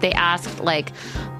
they asked, like,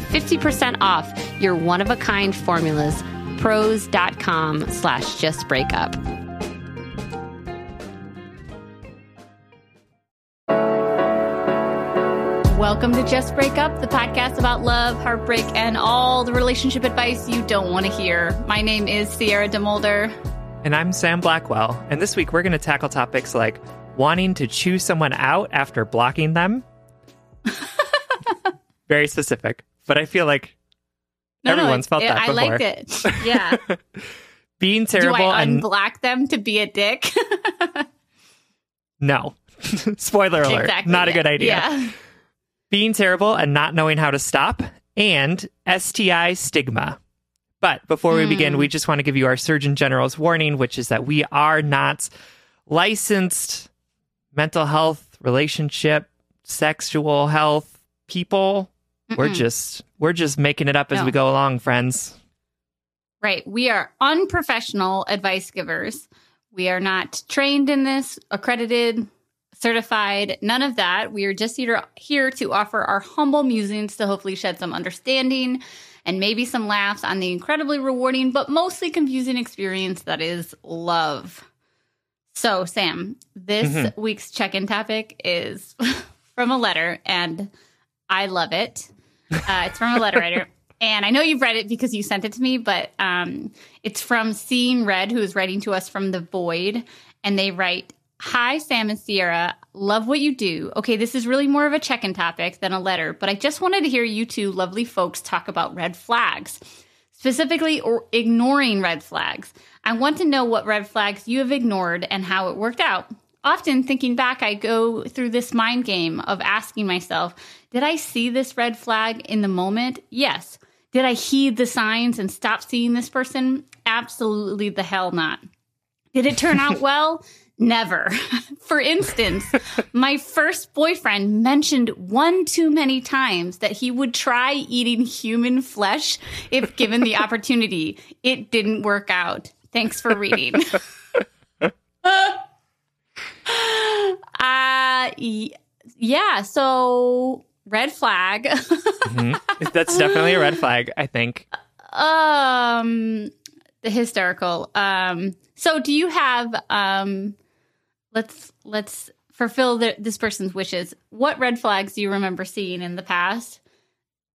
50% off your one of a kind formulas. Prose.com slash just break up. Welcome to Just Break Up, the podcast about love, heartbreak, and all the relationship advice you don't want to hear. My name is Sierra DeMulder. And I'm Sam Blackwell. And this week we're going to tackle topics like wanting to chew someone out after blocking them. Very specific, but I feel like no, everyone's felt it- that I before. liked it. Yeah. Being terrible. Do I and unblock them to be a dick? no. Spoiler alert. exactly. Not a good idea. Yeah. Being terrible and not knowing how to stop, and STI stigma. But before we Hmm. begin, we just want to give you our Surgeon General's warning, which is that we are not licensed mental health, relationship, sexual health people. We're just we're just making it up as No. we go along, friends. Right. We are unprofessional advice givers. We are not trained in this, accredited, certified, none of that. We are just here, here to offer our humble musings to hopefully shed some understanding and maybe some laughs on the incredibly rewarding but mostly confusing experience that is love. So, Sam, this Mhm. week's check in topic is from a letter, and I love it. Uh, it's from a letter writer. And I know you've read it because you sent it to me, but um, it's from Seeing Red, who is writing to us from the void. And they write, Hi, Sam and Sierra. Love what you do. Okay, this is really more of a check in topic than a letter, but I just wanted to hear you two lovely folks talk about red flags, specifically or ignoring red flags. I want to know what red flags you have ignored and how it worked out. Often thinking back, I go through this mind game of asking myself, did I see this red flag in the moment? Yes. Did I heed the signs and stop seeing this person? Absolutely the hell not. Did it turn out well? Never. For instance, my first boyfriend mentioned one too many times that he would try eating human flesh if given the opportunity. It didn't work out. Thanks for reading. uh, y- yeah, so red flag. Mhm. That's definitely a red flag, I think. um the hysterical um so do you have um let's let's fulfill the, this person's wishes. What red flags do you remember seeing in the past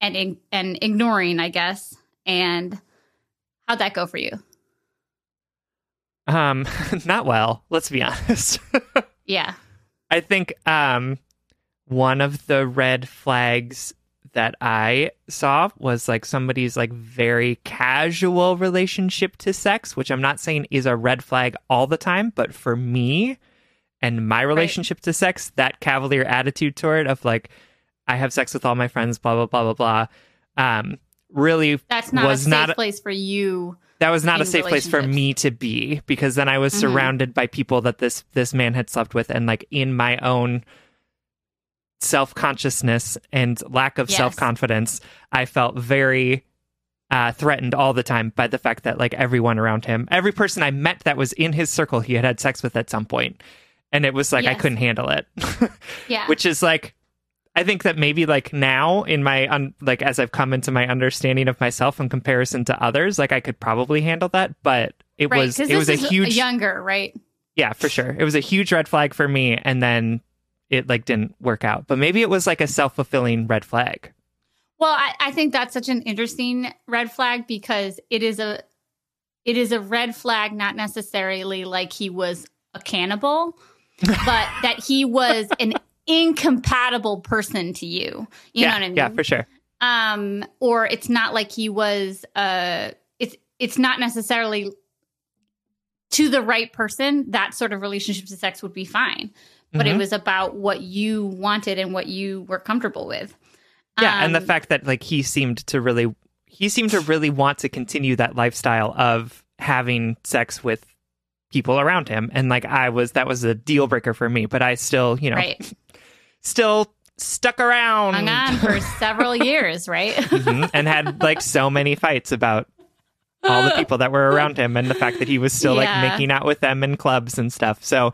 and and ignoring, I guess? And how'd that go for you? Um, not well. Let's be honest. yeah, I think um, one of the red flags that I saw was like somebody's like very casual relationship to sex, which I'm not saying is a red flag all the time, but for me and my relationship right. to sex, that cavalier attitude toward of like I have sex with all my friends, blah blah blah blah blah. Um, really, that's not was a safe not a, place for you. That was not a safe place for me to be because then I was mm-hmm. surrounded by people that this this man had slept with, and like in my own self consciousness and lack of yes. self confidence, I felt very uh, threatened all the time by the fact that like everyone around him, every person I met that was in his circle, he had had sex with at some point, and it was like yes. I couldn't handle it. yeah, which is like. I think that maybe like now in my un- like as I've come into my understanding of myself in comparison to others, like I could probably handle that, but it right, was it was a huge younger, right? Yeah, for sure. It was a huge red flag for me and then it like didn't work out. But maybe it was like a self fulfilling red flag. Well, I, I think that's such an interesting red flag because it is a it is a red flag, not necessarily like he was a cannibal, but that he was an incompatible person to you. You yeah, know what I mean? Yeah, for sure. Um, or it's not like he was uh it's it's not necessarily to the right person, that sort of relationship to sex would be fine but mm-hmm. it was about what you wanted and what you were comfortable with. Yeah, um, and the um, fact that like he seemed to really he seemed to really want to continue that lifestyle of having sex with people around him and like I was that was a deal breaker for me, but I still, you know, right. Still stuck around hung on for several years, right? mm-hmm. And had like so many fights about all the people that were around him and the fact that he was still yeah. like making out with them in clubs and stuff. So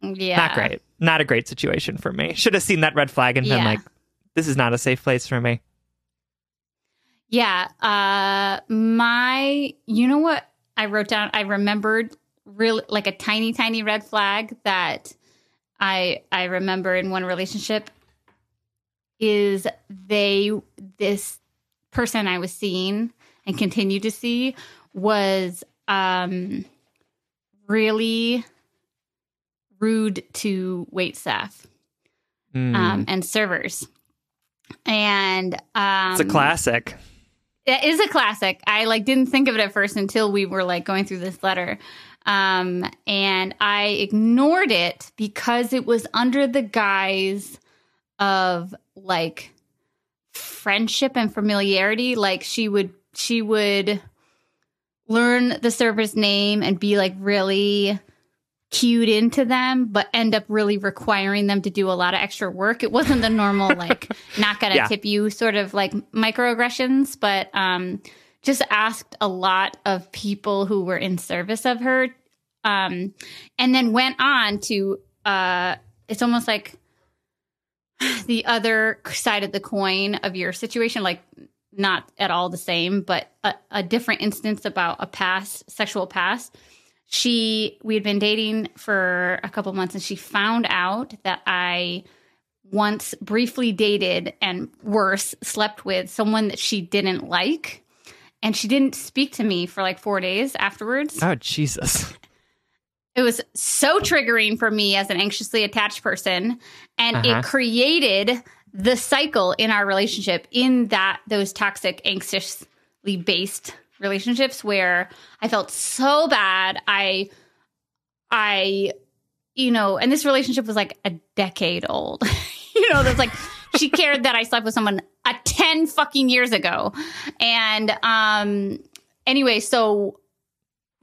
yeah. Not great. Not a great situation for me. Should have seen that red flag and yeah. been like, this is not a safe place for me. Yeah. Uh my you know what I wrote down? I remembered really like a tiny, tiny red flag that I I remember in one relationship is they this person I was seeing and continue to see was um really rude to wait staff mm. um, and servers. And um, it's a classic. It is a classic. I like didn't think of it at first until we were like going through this letter. Um, and I ignored it because it was under the guise of like friendship and familiarity. Like she would, she would learn the server's name and be like really cued into them, but end up really requiring them to do a lot of extra work. It wasn't the normal, like, not gonna yeah. tip you sort of like microaggressions, but um, just asked a lot of people who were in service of her. Um, and then went on to, uh, it's almost like the other side of the coin of your situation, like, not at all the same, but a, a different instance about a past sexual past she we had been dating for a couple months and she found out that I once briefly dated and worse slept with someone that she didn't like and she didn't speak to me for like 4 days afterwards. Oh Jesus. It was so triggering for me as an anxiously attached person and uh-huh. it created the cycle in our relationship in that those toxic anxiously based relationships where I felt so bad. I, I, you know, and this relationship was like a decade old. you know, there's like, she cared that I slept with someone a 10 fucking years ago. And, um, anyway, so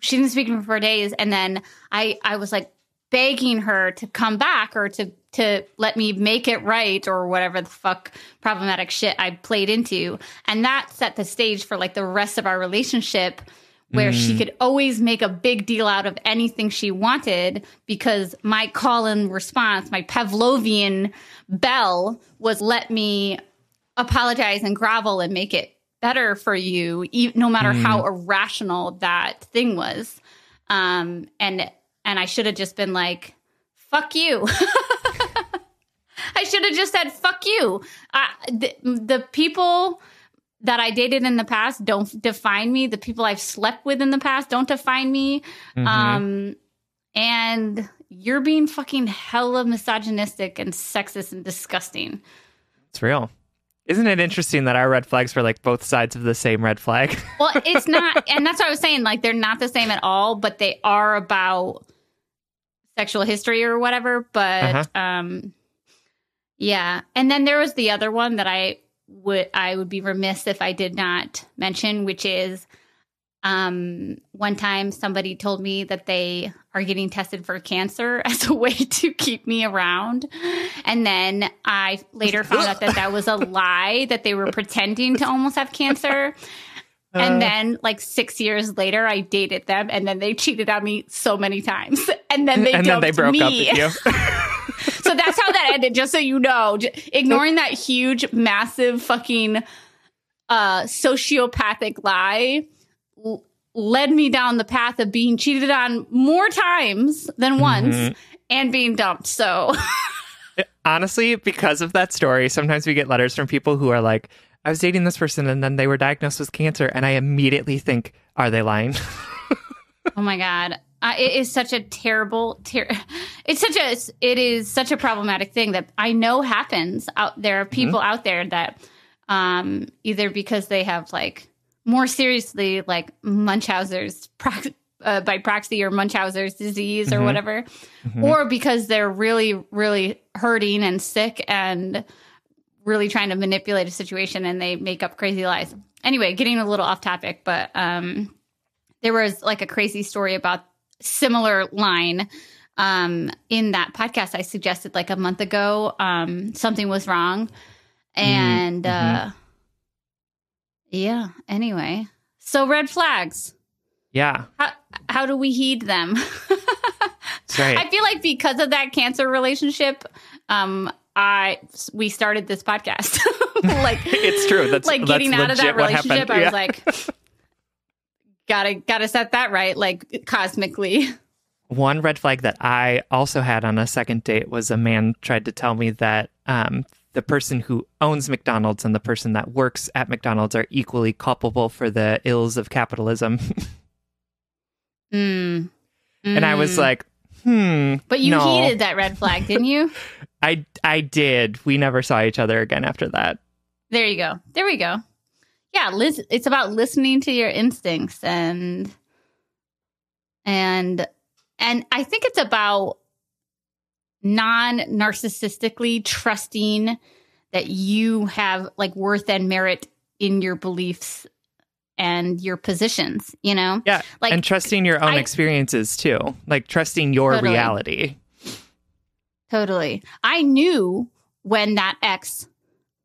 she didn't speak to me for days. And then I, I was like begging her to come back or to to let me make it right or whatever the fuck problematic shit I played into. And that set the stage for like the rest of our relationship where mm. she could always make a big deal out of anything she wanted because my call and response, my Pavlovian bell was let me apologize and grovel and make it better for you, no matter mm. how irrational that thing was. Um, and, and I should have just been like, fuck you. I should have just said fuck you. Uh, the, the people that I dated in the past don't define me. The people I've slept with in the past don't define me. Mhm. Um, and you're being fucking hella misogynistic and sexist and disgusting. It's real. Isn't it interesting that our red flags were like both sides of the same red flag? Well, it's not, and that's what I was saying. Like, they're not the same at all, but they are about sexual history or whatever. But, Uh-huh. um, yeah. And then there was the other one that I would, I would be remiss if I did not mention, which is, um, one time somebody told me that they are getting tested for cancer as a way to keep me around. And then I later found out that that was a lie, that they were pretending to almost have cancer. And Uh. then, like six years later, I dated them, and then they cheated on me so many times, and then they and then they broke me. up with you. so that's how that ended. Just so you know, ignoring that huge, massive, fucking uh, sociopathic lie led me down the path of being cheated on more times than once Mhm. and being dumped. So Honestly, because of that story, sometimes we get letters from people who are like, I was dating this person and then they were diagnosed with cancer. And I immediately think, are they lying? Oh my god. Uh, it is such a terrible ter- it's such a it is such a problematic thing that I know happens out there are people out there that um either because they have like more seriously like Munchausen's prox- uh, by proxy or Munchausen's disease or Mhm. whatever Mhm. or because they're really really hurting and sick and really trying to manipulate a situation and they make up crazy lies. Anyway, getting a little off topic, but um there was like a crazy story about similar line um in that podcast I suggested like a month ago. Um something was wrong. And uh yeah, anyway. So red flags. yeah, How how do we heed them? that's right. I feel like because of that cancer relationship, um, I we started this podcast. like It's true. That's- like that's getting out of that relationship. happened. I was like, gotta gotta set that right, like cosmically. One red flag that I also had on a second date was a man tried to tell me that um, the person who owns McDonald's and the person that works at McDonald's are equally culpable for the ills of capitalism. Mm. and I was Mm. like, hmm. but you no. heeded that red flag, didn't you? I I did. We never saw each other again after that. there you go. There we go. Yeah, lis- it's about listening to your instincts and and and I think it's about non-narcissistically trusting that you have like worth and merit in your beliefs and your positions, you know? Yeah, Like and trusting your own I- experiences too, like trusting your Totally. reality. Totally. I knew when that ex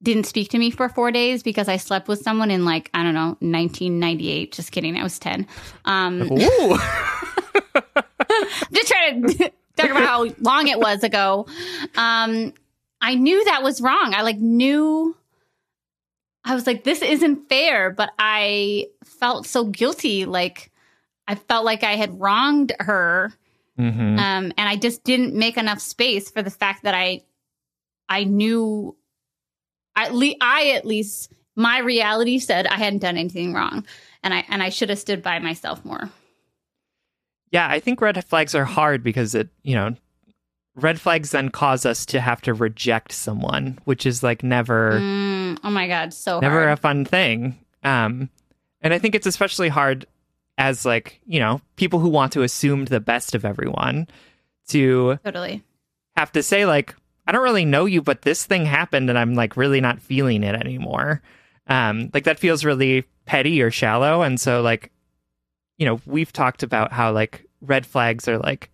didn't speak to me for four days because I slept with someone in like, I don't know, 1998. Just kidding. I was 10. Um, Ooh, just trying to talk about how long it was ago. Um, I knew that was wrong. I like knew. I was like, this isn't fair, but I felt so guilty. Like I felt like I had wronged her. Mhm. um, and I just didn't make enough space for the fact that I, I knew, at least I at least my reality said I hadn't done anything wrong, and I and I should have stood by myself more. Yeah. I think red flags are hard because it, you know, red flags then cause us to have to reject someone, which is like never. Mm, oh my god, so never hard. a fun thing. Um, and I think it's especially hard as like you know people who want to assume the best of everyone to totally. have to say like I don't really know you, but this thing happened and I'm like really not feeling it anymore. Um, like that feels really petty or shallow, and so like you know we've talked about how like red flags are like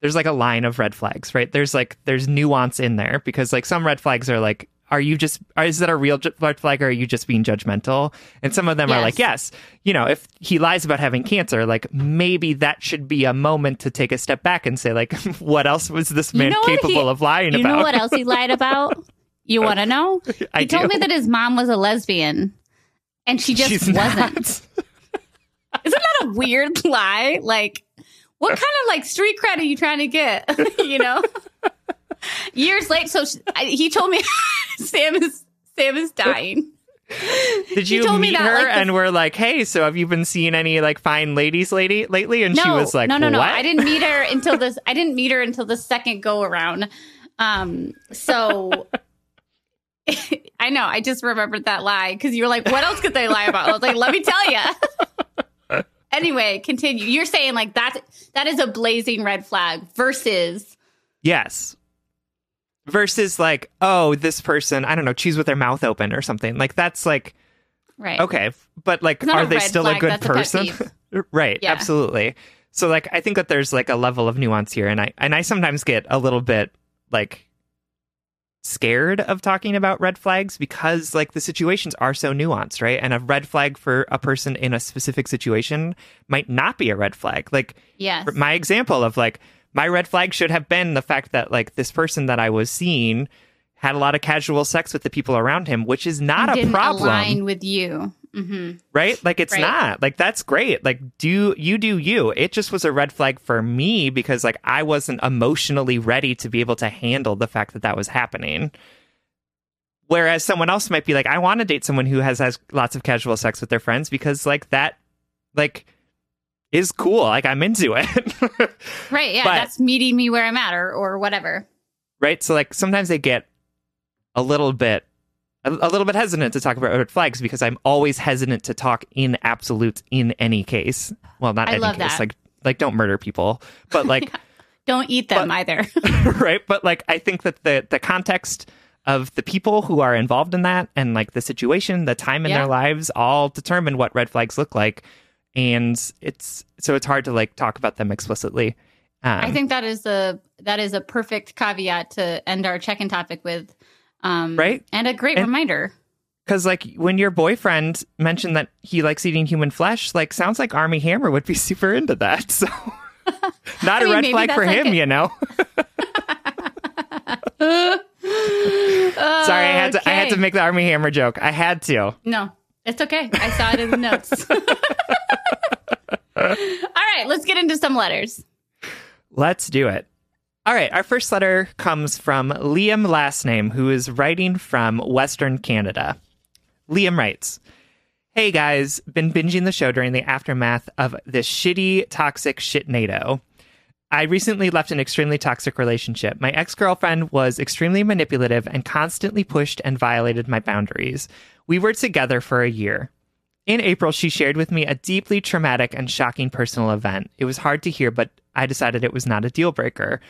there's like a line of red flags, right? There's like there's nuance in there because like some red flags are like are you just are, is that a real red flag or are you just being judgmental? And some of them are like yes, you know, if he lies about having cancer, like maybe that should be a moment to take a step back and say like what else was this You man know capable he- of lying You about? You know what else he lied about? You want to know? I He told do. me that his mom was a lesbian, and she just She's wasn't. Isn't that a weird lie? Like, what kind of like street cred are you trying to get? you know? Years late, so she, I, he told me Sam is Sam is dying. Did you told me meet that, her like, the- and we're like, hey, so have you been seeing any like fine ladies lady lately? And No, she was like, no, no, no. what? I didn't meet her until this. I didn't meet her until the second go around. Um, so I know. I just remembered that lie because you were like, "What else could they lie about?" I was like, "Let me tell you." Anyway, continue. You're saying like that. That is a blazing red flag versus Yes. Versus like, oh, this person, I don't know, cheese with their mouth open or something. Like that's like right. okay, but like, are they still a flag, good a pet person? peeve. right, Yeah. absolutely. So like, I think that there's like a level of nuance here, and I and I sometimes get a little bit like scared of talking about red flags because like the situations are so nuanced, right? And a red flag for a person in a specific situation might not be a red flag. Like Yes. my example of like my red flag should have been the fact that like this person that I was seeing had a lot of casual sex with the people around him, which is not a problem, align with you. Hmm right? Like it's Right. not. Like that's great. Like do you do you. It just was a red flag for me because like I wasn't emotionally ready to be able to handle the fact that that was happening. Whereas someone else might be like, I want to date someone who has has lots of casual sex with their friends because like that, like is cool. Like I'm into it. Right. Yeah. But- that's meeting me where I'm at, or or whatever. right? So like sometimes they get a little bit a, a little bit hesitant to talk about red flags because I'm always hesitant to talk in absolutes in any case. Well, not I any case. that. Like like don't murder people, but like Don't eat them either. right? But like I think that the the context of the people who are involved in that and like the situation, the time in Yeah. their lives all determine what red flags look like. And it's so it's hard to like talk about them explicitly. Um, I think that is a that is a perfect caveat to end our check-in topic with. Um, Right? And a great And- reminder. Because like when your boyfriend mentioned that he likes eating human flesh, like sounds like Armie Hammer would be super into that. So not I a mean, red flag for like him, a- you know. Sorry, I had to I had to make the Armie Hammer joke. I had to. No, it's okay. I saw it in the notes. All right, let's get into some letters. Let's do it. All right, our first letter comes from Liam last name, who is writing from Western Canada. Liam writes, Hey guys, been binging the show during the aftermath of this shitty, toxic shit NATO. I recently left an extremely toxic relationship. My ex girlfriend was extremely manipulative and constantly pushed and violated my boundaries. We were together for a year. In April, she shared with me a deeply traumatic and shocking personal event. It was hard to hear, but I decided it was not a deal breaker.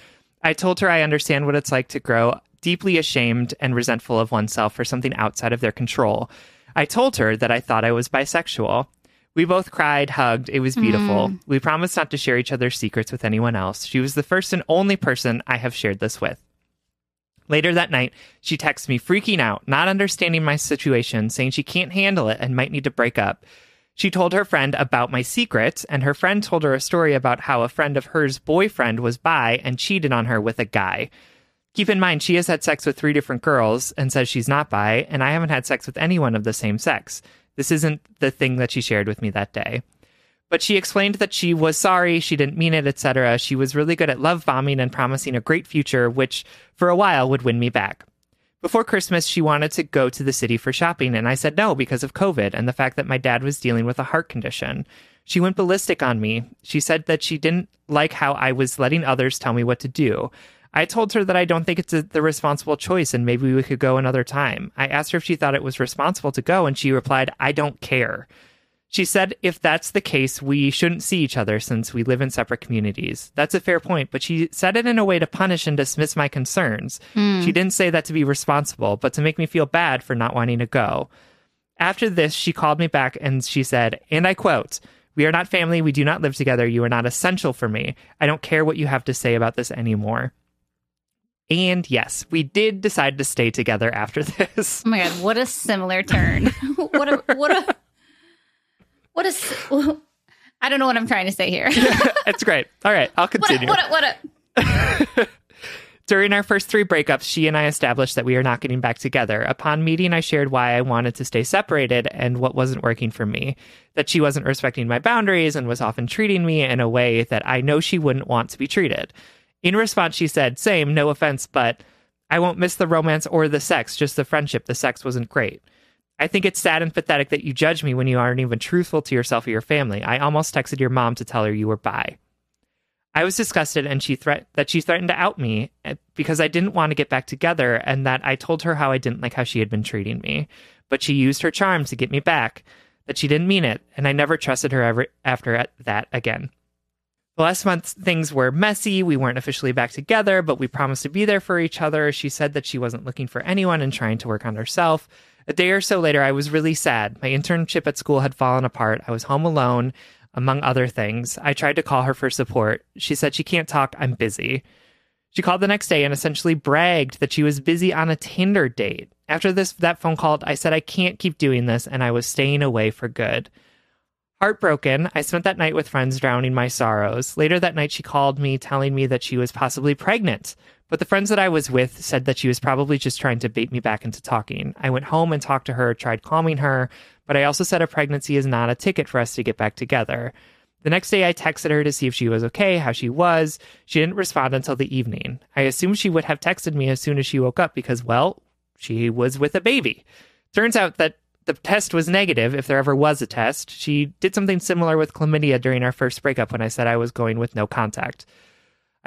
I told her I understand what it's like to grow deeply ashamed and resentful of oneself for something outside of their control. I told her that I thought I was bisexual. We both cried, hugged. It was beautiful. Mm. We promised not to share each other's secrets with anyone else. She was the first and only person I have shared this with. Later that night, she texts me freaking out, not understanding my situation, saying she can't handle it and might need to break up. She told her friend about my secret, and her friend told her a story about how a friend of hers boyfriend was bi and cheated on her with a guy. Keep in mind, she has had sex with three different girls and says she's not bi, and I haven't had sex with anyone of the same sex. This isn't the thing that she shared with me that day. But she explained that she was sorry, she didn't mean it, etc. She was really good at love bombing and promising a great future, which for a while would win me back. Before Christmas, she wanted to go to the city for shopping, and I said no because of COVID and the fact that my dad was dealing with a heart condition. She went ballistic on me. She said that she didn't like how I was letting others tell me what to do. I told her that I don't think it's a, the responsible choice and maybe we could go another time. I asked her if she thought it was responsible to go, and she replied, I don't care. She said if that's the case, we shouldn't see each other since we live in separate communities. That's a fair point, but she said it in a way to punish and dismiss my concerns. Hmm. She didn't say that to be responsible, but to make me feel bad for not wanting to go. After this, she called me back and she said, and I quote, We are not family. We do not live together. You are not essential for me. I don't care what you have to say about this anymore. And yes, we did decide to stay together after this. Oh my god, what a similar turn. what a what a what I don't know what I'm trying to say here. it's great. All right, I'll what a, continue. what a, what a During our first three breakups, she and I established that we are not getting back together. Upon meeting, I shared why I wanted to stay separated and what wasn't working for me. That she wasn't respecting my boundaries and was often treating me in a way that I know she wouldn't want to be treated. In response, she said, Same, no offense, but I won't miss the romance or the sex, just the friendship. The sex wasn't great. I think it's sad and pathetic that you judge me when you aren't even truthful to yourself or your family. I almost texted your mom to tell her you were bi. I was disgusted and she threat that she threatened to out me eh, because I didn't want to get back together and that I told her how I didn't like how she had been treating me. But she used her charm to get me back, that she didn't mean it, and I never trusted her ever after that again. The last month things were messy. We weren't officially back together, but we promised to be there for each other. She said that she wasn't looking for anyone and trying to work on herself. A day or so later, I was really sad. My internship at school had fallen apart. I was home alone, among other things. I tried to call her for support. She said she can't talk. I'm busy. She called the next day and essentially bragged that she was busy on a Tinder date. After this that phone call, I said I can't keep doing this and I was staying away for good. Heartbroken, I spent that night with friends drowning my sorrows. Later that night, she called me telling me that she was possibly pregnant. But the friends that I was with said that she was probably just trying to bait me back into talking. I went home and talked to her, tried calming her, but I also said a pregnancy is not a ticket for us to get back together. The next day, I texted her to see if she was okay, how she was. She didn't respond until the evening. I assumed she would have texted me as soon as she woke up because, well, she was with a baby. Turns out that the test was negative, if there ever was a test. She did something similar with chlamydia during our first breakup when I said I was going with no contact.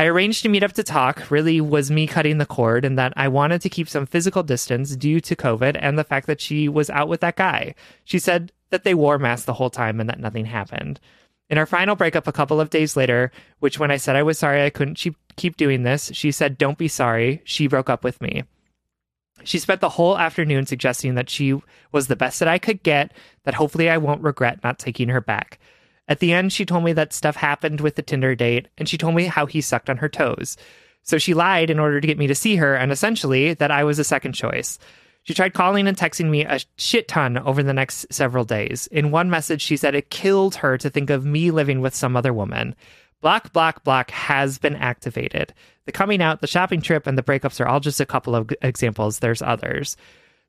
I arranged to meet up to talk, really was me cutting the cord, and that I wanted to keep some physical distance due to COVID and the fact that she was out with that guy. She said that they wore masks the whole time and that nothing happened. In our final breakup a couple of days later, which when I said I was sorry I couldn't keep doing this, she said, Don't be sorry. She broke up with me. She spent the whole afternoon suggesting that she was the best that I could get, that hopefully I won't regret not taking her back. At the end, she told me that stuff happened with the Tinder date, and she told me how he sucked on her toes. So she lied in order to get me to see her, and essentially that I was a second choice. She tried calling and texting me a shit ton over the next several days. In one message, she said it killed her to think of me living with some other woman. Block, block, block has been activated. The coming out, the shopping trip, and the breakups are all just a couple of examples. There's others.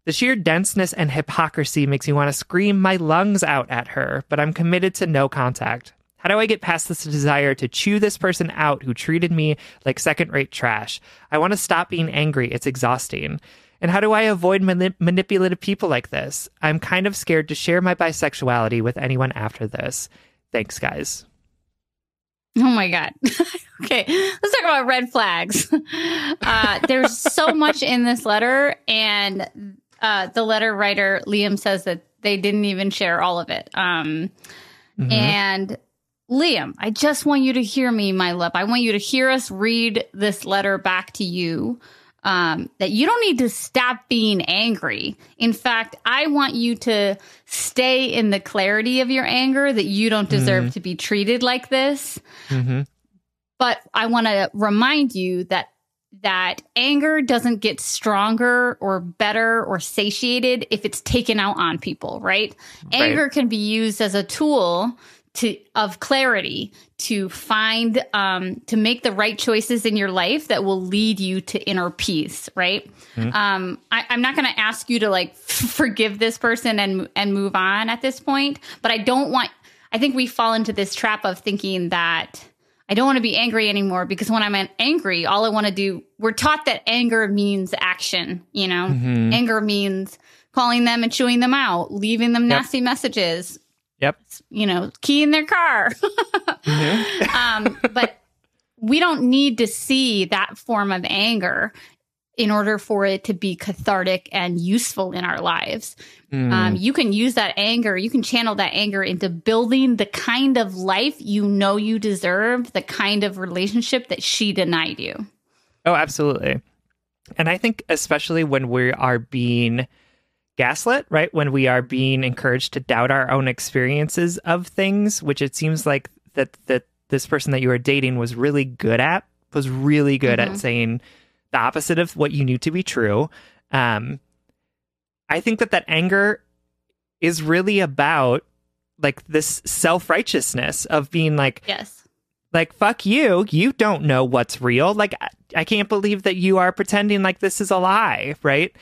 The sheer denseness and hypocrisy makes me want to scream my lungs out at her, but I'm committed to no contact. How do I get past this desire to chew this person out who treated me like second rate trash? I want to stop being angry. It's exhausting. And how do I avoid manip- manipulative people like this? I'm kind of scared to share my bisexuality with anyone after this. Thanks, guys. Oh my God. okay, let's talk about red flags. Uh, there's so much in this letter, and uh, the letter writer, Liam, says that they didn't even share all of it. Um, mm-hmm. And Liam, I just want you to hear me, my love. I want you to hear us read this letter back to you um, that you don't need to stop being angry. In fact, I want you to stay in the clarity of your anger that you don't deserve mm-hmm. to be treated like this. Mm-hmm. But I want to remind you that that anger doesn't get stronger or better or satiated if it's taken out on people, right? right? Anger can be used as a tool to of clarity to find um, to make the right choices in your life that will lead you to inner peace right mm-hmm. um, I, am not going to ask you to like forgive this person and and move on at this point but i don't want i think we fall into this trap of thinking that i don't want to be angry anymore because when i'm angry all i want to do we're taught that anger means action you know mm-hmm. anger means calling them and chewing them out leaving them nasty messages Yep. You know, key in their car. mm-hmm. um, but we don't need to see that form of anger in order for it to be cathartic and useful in our lives. Mm. Um, you can use that anger, you can channel that anger into building the kind of life you know you deserve, the kind of relationship that she denied you. Oh, absolutely. And I think, especially when we are being gaslit, right? When we are being encouraged to doubt our own experiences of things, which it seems like that that this person that you were dating was really good at, was really good mm-hmm. at saying the opposite of what you knew to be true. Um, I think that that anger is really about like this self righteousness of being like, yes, like fuck you, you don't know what's real. Like I, I can't believe that you are pretending like this is a lie, right?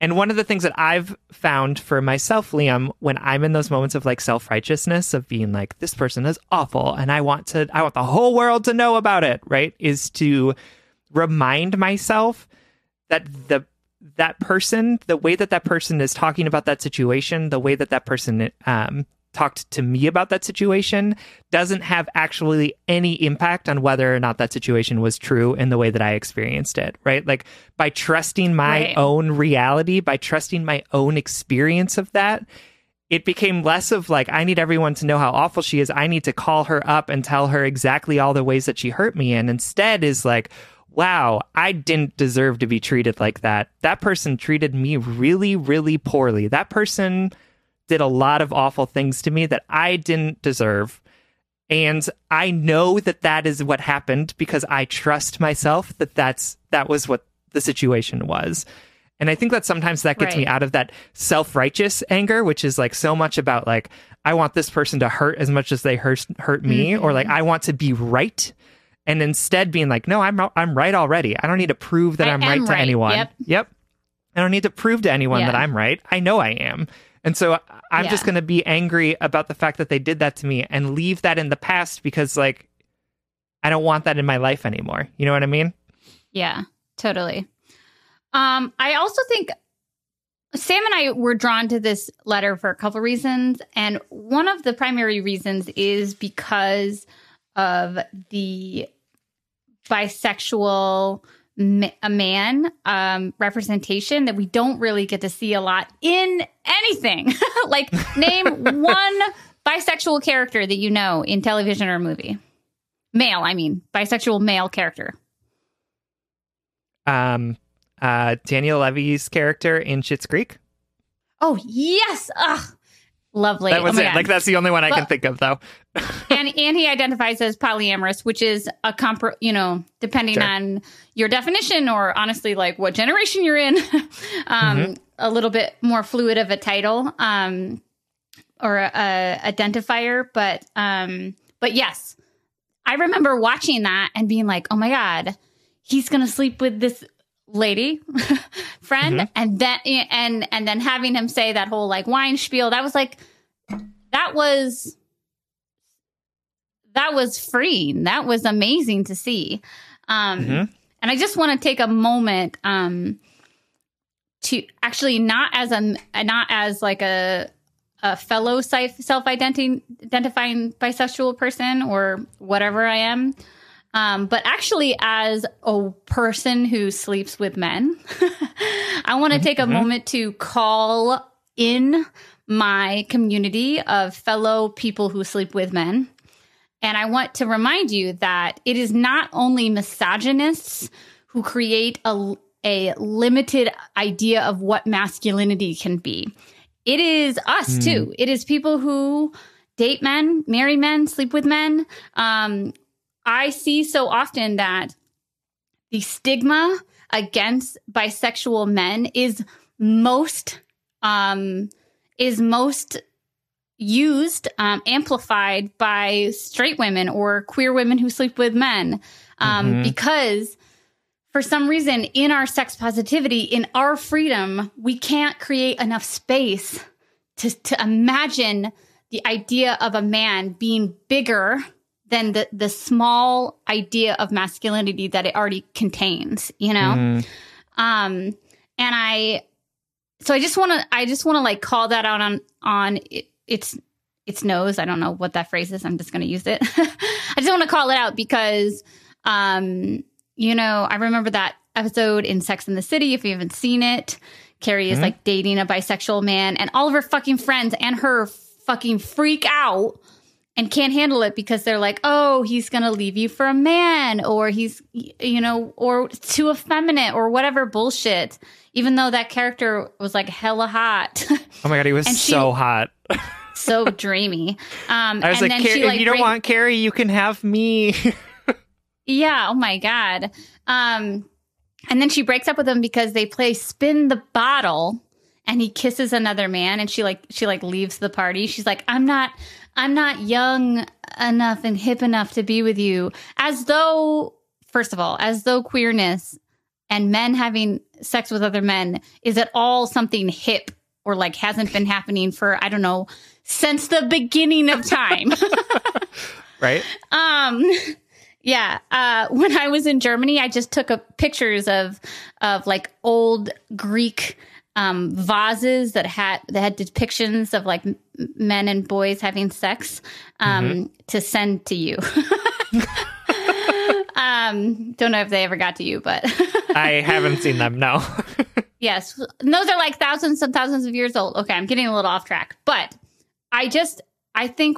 And one of the things that I've found for myself, Liam, when I'm in those moments of like self righteousness of being like, this person is awful and I want to, I want the whole world to know about it, right? Is to remind myself that the, that person, the way that that person is talking about that situation, the way that that person um, talked to me about that situation doesn't have actually any impact on whether or not that situation was true in the way that I experienced it, right? Like by trusting my right. own reality, by trusting my own experience of that, it became less of like, I need everyone to know how awful she is. I need to call her up and tell her exactly all the ways that she hurt me. And instead is like, wow, I didn't deserve to be treated like that. That person treated me really, really poorly. That person did a lot of awful things to me that I didn't deserve. And I know that that is what happened because I trust myself that that's that was what the situation was. And I think that sometimes that gets right. me out of that self-righteous anger, which is like so much about like I want this person to hurt as much as they hurt hurt me mm-hmm. or like I want to be right and instead being like no, I'm I'm right already. I don't need to prove that I am right, right to anyone. Yep. yep. I don't need to prove to anyone yeah. that I'm right. I know I am. And so I'm yeah. just going to be angry about the fact that they did that to me and leave that in the past because, like, I don't want that in my life anymore. You know what I mean? Yeah, totally. Um, I also think Sam and I were drawn to this letter for a couple reasons. And one of the primary reasons is because of the bisexual a man um, representation that we don't really get to see a lot in anything. like, name one bisexual character that you know in television or movie. Male, I mean, bisexual male character. Um, uh, Daniel Levy's character in Schitt's Creek. Oh yes, Ugh. Lovely. That was oh it. God. Like that's the only one I can think of, though. and and he identifies as polyamorous, which is a comp. You know, depending sure. on your definition or honestly, like what generation you're in, um, mm-hmm. a little bit more fluid of a title um, or a, a identifier. But um, but yes, I remember watching that and being like, oh my god, he's gonna sleep with this lady friend mm-hmm. and then and and then having him say that whole like wine spiel that was like that was that was freeing that was amazing to see um mm-hmm. and i just want to take a moment um to actually not as a not as like a a fellow self-identifying bisexual person or whatever i am um, but actually, as a person who sleeps with men, I want to take a mm-hmm. moment to call in my community of fellow people who sleep with men. And I want to remind you that it is not only misogynists who create a, a limited idea of what masculinity can be. It is us mm. too. It is people who date men, marry men, sleep with men, um, I see so often that the stigma against bisexual men is most um, is most used um, amplified by straight women or queer women who sleep with men um, mm-hmm. because for some reason in our sex positivity in our freedom we can't create enough space to, to imagine the idea of a man being bigger than the the small idea of masculinity that it already contains you know? Mm. um and i so i just want to i just want to like call that out on on it, its its nose. I don't know what that phrase is. I'm just going to use it. I just want to call it out because um you know i remember that episode in sex in the city if you haven't seen it. Carrie is mm-hmm. like dating a bisexual man and all of her fucking friends and her fucking freak out and can't handle it because they're like, oh, he's going to leave you for a man or he's, you know, or too effeminate or whatever bullshit. Even though that character was like hella hot. Oh my God, he was she, so hot. so dreamy. Um, I was like, she, like, if you don't break- want Carrie, you can have me. yeah. Oh my God. Um, and then she breaks up with him because they play spin the bottle and he kisses another man and she like she like leaves the party. She's like, I'm not I'm not young enough and hip enough to be with you. As though, first of all, as though queerness and men having sex with other men is at all something hip or like hasn't been happening for I don't know since the beginning of time. right? Um yeah, uh when I was in Germany, I just took a, pictures of of like old Greek um vases that had that had depictions of like men and boys having sex um Mm-hmm. to send to you. um don't know if they ever got to you, but I haven't seen them. No. Yes. And those are like thousands and thousands of years old. Okay, I'm getting a little off track. But I just I think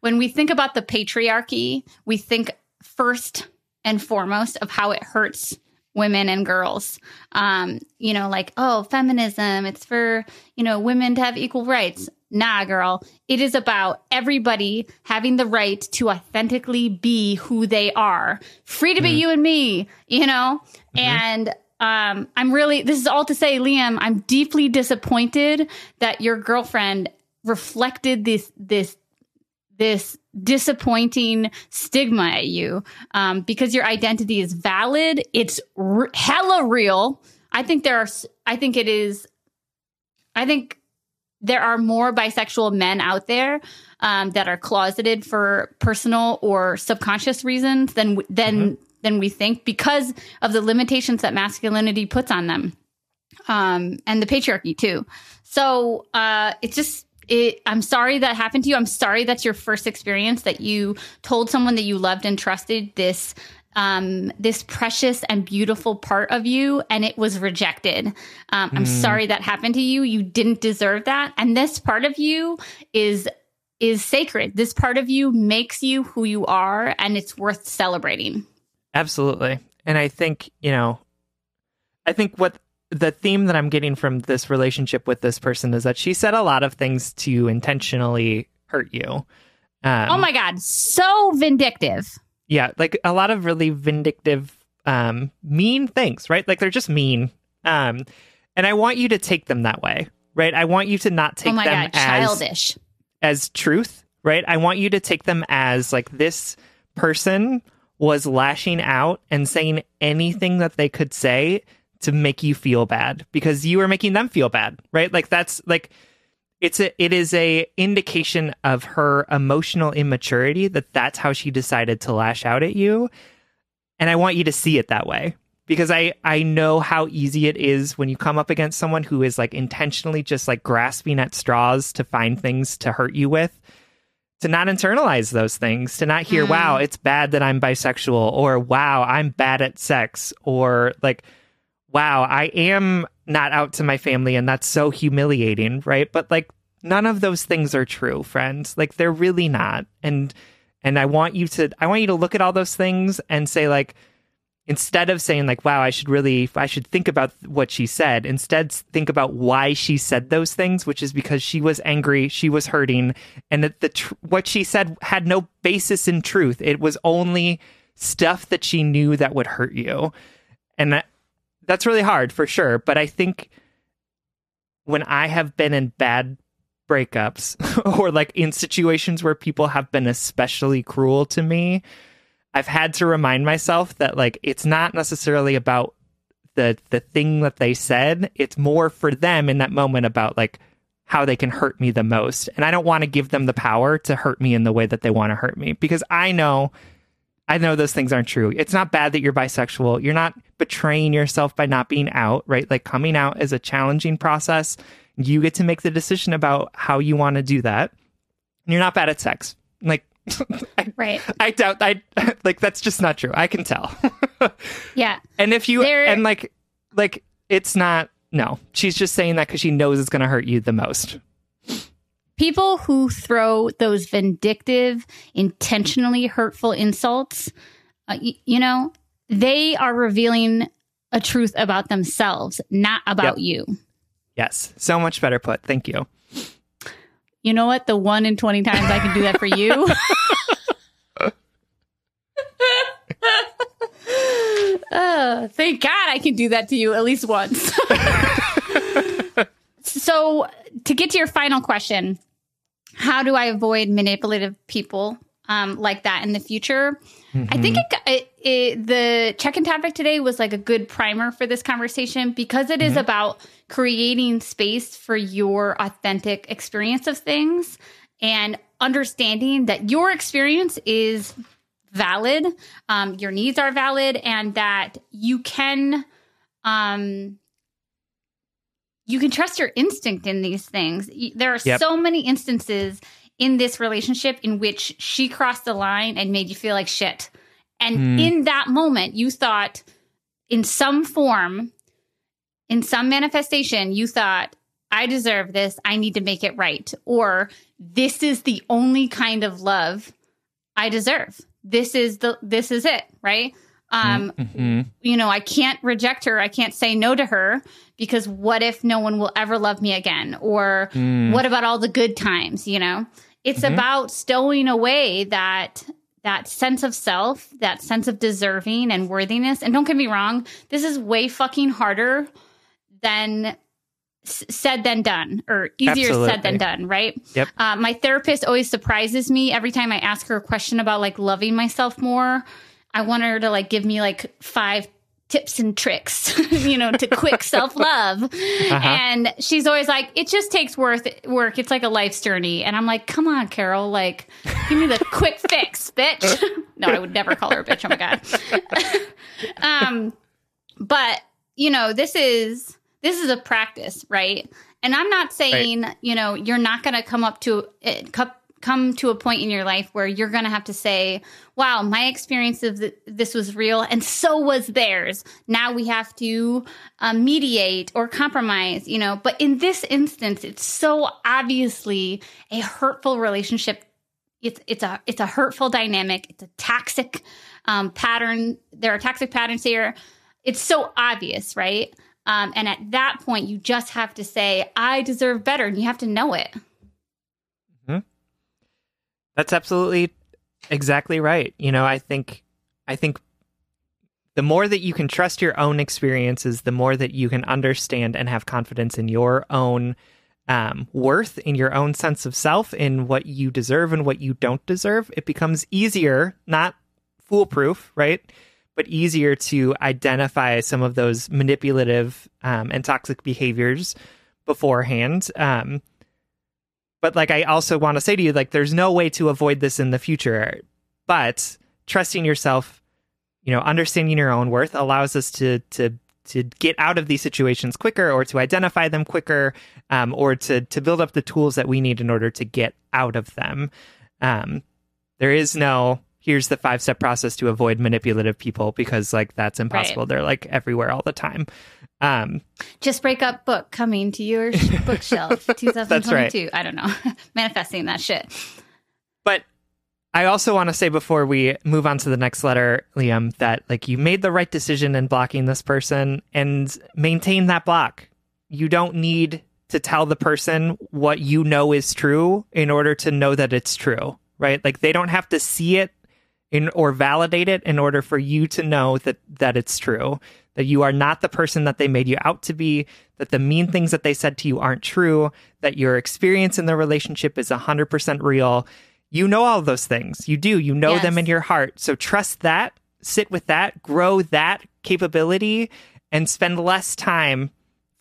when we think about the patriarchy, we think first and foremost of how it hurts women and girls. Um, you know, like, oh, feminism, it's for, you know, women to have equal rights. Nah, girl. It is about everybody having the right to authentically be who they are. Free to be you and me, you know? And um, I'm really, this is all to say, Liam, I'm deeply disappointed that your girlfriend reflected this, this, this disappointing stigma at you um, because your identity is valid. It's r- hella real. I think there are, I think it is, I think there are more bisexual men out there um, that are closeted for personal or subconscious reasons than than than we think because of the limitations that masculinity puts on them, um, and the patriarchy too. So uh, it's just. It, I'm sorry that happened to you. I'm sorry that's your first experience that you told someone that you loved and trusted this um, this precious and beautiful part of you, and it was rejected. Um, I'm sorry that happened to you. You didn't deserve that, and this part of you is is sacred. This part of you makes you who you are, and it's worth celebrating. Absolutely. And I think, you know, I think what the theme that I'm getting from this relationship with this person is that she said a lot of things to intentionally hurt you. Um, oh my god, so vindictive. yeah, like a lot of really vindictive, um, mean things, right? Like they're just mean. Um, and I want you to take them that way, right? I want you to not take oh my them god, as childish. as truth, right? I want you to take them as like this person was lashing out and saying anything that they could say to make you feel bad because you are making them feel bad, right? Like that's like it's a it is a indication of her emotional immaturity that that's how she decided to lash out at you. And I want you to see it that way because I I know how easy it is when you come up against someone who is like intentionally just like grasping at straws to find things to hurt you with to not internalize those things, to not hear, Mm. wow, it's bad that I'm bisexual, or wow, I'm bad at sex, or like, wow, I am not out to my family and that's so humiliating, right? But like, none of those things are true, friends. Like, they're really not. And, and I want you to, I want you to look at all those things and say, like, instead of saying like wow i should really i should think about what she said instead think about why she said those things which is because she was angry she was hurting and that the tr- what she said had no basis in truth it was only stuff that she knew that would hurt you and that that's really hard for sure but i think when i have been in bad breakups or like in situations where people have been especially cruel to me I've had to remind myself that like it's not necessarily about the the thing that they said. It's more for them in that moment about like how they can hurt me the most. And I don't want to give them the power to hurt me in the way that they want to hurt me because I know I know those things aren't true. It's not bad that you're bisexual. You're not betraying yourself by not being out, right? Like coming out is a challenging process. You get to make the decision about how you want to do that. And you're not bad at sex. Like I, Right. I doubt I like that's just not true. I can tell. Yeah. and if you There- and like like it's not no. She's just saying that cuz she knows it's going to hurt you the most. People who throw those vindictive, intentionally hurtful insults, uh, y- you know, they are revealing a truth about themselves, not about Yep. you. Yes. So much better put. Thank you. You know what? The one in 20 times I can do that for you. Uh, thank God I can do that to you at least once. So, to get to your final question, how do I avoid manipulative people? um, like that in the future. I think it, it, it, the check-in topic today was like a good primer for this conversation because it is about creating space for your authentic experience of things and understanding that your experience is valid, um, your needs are valid, and that you can um, you can trust your instinct in these things. There are Yep. so many instances in this relationship in which she crossed the line and made you feel like shit. And Hmm. in that moment, you thought, in some form, in some manifestation, you thought, I deserve this. I need to make it right. Or this is the only kind of love I deserve. This is the this is it, right? Um, Mhm. you know, I can't reject her. I can't say no to her because what if no one will ever love me again? Or what about all the good times, you know? It's about stowing away that that sense of self, that sense of deserving and worthiness. And don't get me wrong, this is way fucking harder than s- said than done or easier said than done, right? Yep. Uh, my therapist always surprises me every time I ask her a question about like loving myself more. I want her to like give me like five tips and tricks, you know, to quick self love. And she's always like, it just takes worth work. It's like a life's journey. And I'm like, come on, Carol, like, give me the quick fix, bitch. no, I would never call her a bitch. Oh my god. um, but you know, this is this is a practice, right? And I'm not saying, you know, you're not going to come up to it, come to a point in your life where you're going to have to say, "Wow, my experience of th- this was real, and so was theirs." Now we have to um, mediate or compromise, you know. But in this instance, it's so obviously a hurtful relationship. It's it's a it's a hurtful dynamic. It's a toxic um, pattern. There are toxic patterns here. It's so obvious, right? Um, and at that point, you just have to say, "I deserve better," and you have to know it. That's absolutely exactly right. You know, I think I think the more that you can trust your own experiences, the more that you can understand and have confidence in your own um, worth, in your own sense of self, in what you deserve and what you don't deserve. It becomes easier, not foolproof, right? But easier to identify some of those manipulative um, and toxic behaviors beforehand. Um, but like I also want to say to you, like there's no way to avoid this in the future. But trusting yourself, you know, understanding your own worth allows us to to to get out of these situations quicker or to identify them quicker um, or to to build up the tools that we need in order to get out of them. Um, there is no here's the five step process to avoid manipulative people because like that's impossible. They're like everywhere all the time. Um, Just break up book coming to your bookshelf 2022. I don't know. Manifesting that shit. But I also want to say before we move on to the next letter, Liam, that like you made the right decision in blocking this person and maintain that block. You don't need to tell the person what you know is true in order to know that it's true, right? Like they don't have to see it in or validate it in order for you to know that that it's true. That you are not the person that they made you out to be, that the mean things that they said to you aren't true, that your experience in the relationship is 100% real. You know all those things. You do. You know them in your heart. So trust that, sit with that, grow that capability, and spend less time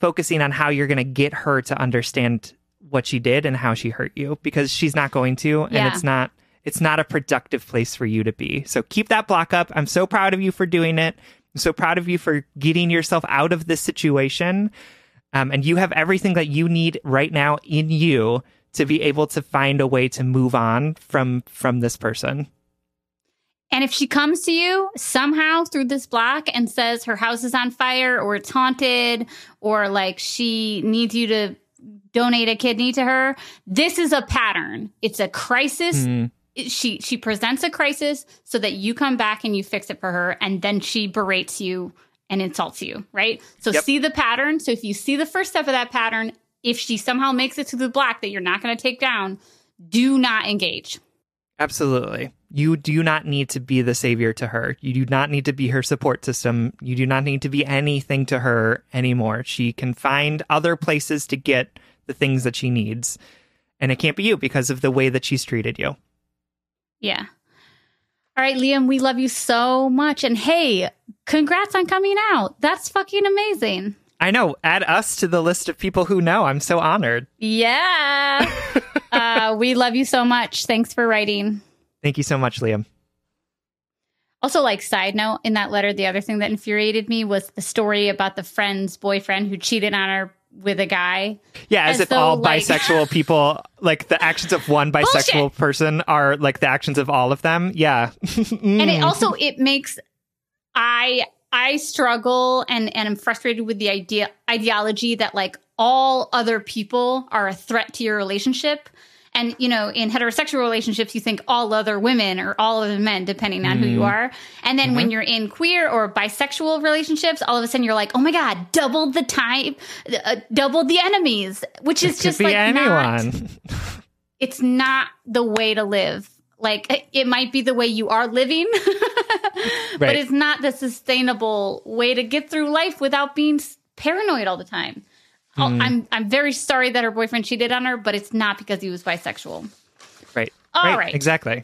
focusing on how you're going to get her to understand what she did and how she hurt you because she's not going to and Yeah. it's not it's not a productive place for you to be. So keep that block up. I'm so proud of you for doing it. I'm so proud of you for getting yourself out of this situation. Um, and you have everything that you need right now in you to be able to find a way to move on from from this person. And if she comes to you somehow through this block and says her house is on fire or it's haunted or like she needs you to donate a kidney to her, this is a pattern. It's a crisis. It- She she presents a crisis so that you come back and you fix it for her and then she berates you and insults you, right? So Yep. see the pattern. So if you see the first step of that pattern, if she somehow makes it to the block that you're not going to take down, do not engage. Absolutely. You do not need to be the savior to her. You do not need to be her support system. You do not need to be anything to her anymore. She can find other places to get the things that she needs. And it can't be you because of the way that she's treated you. Yeah. All right, Liam, we love you so much. And hey, congrats on coming out. That's fucking amazing. I know. Add us to the list of people who know. I'm so honored. Yeah. uh, we love you so much. Thanks for writing. Thank you so much, Liam. Also, like side note, in that letter, the other thing that infuriated me was the story about the friend's boyfriend who cheated on her with a guy. Yeah, as, as if though, all like, bisexual people, like the actions of one bisexual bullshit. person, are like the actions of all of them. Yeah, and it also it makes I I struggle and and I'm frustrated with the idea ideology that like all other people are a threat to your relationship. And, you know, in heterosexual relationships, you think all other women or all other men, depending on mm. who you mm-hmm. are. And then mm-hmm. when you're in queer or bisexual relationships, all of a sudden you're like, oh my God, doubled the time, uh, doubled the enemies, which is just like anyone. Not, it's not the way to live. Like it might be the way you are living, right. but it's not the sustainable way to get through life without being paranoid all the time. Mm. I'm I'm very sorry that her boyfriend cheated on her, but it's not because he was bisexual. Right. All right. right. Exactly.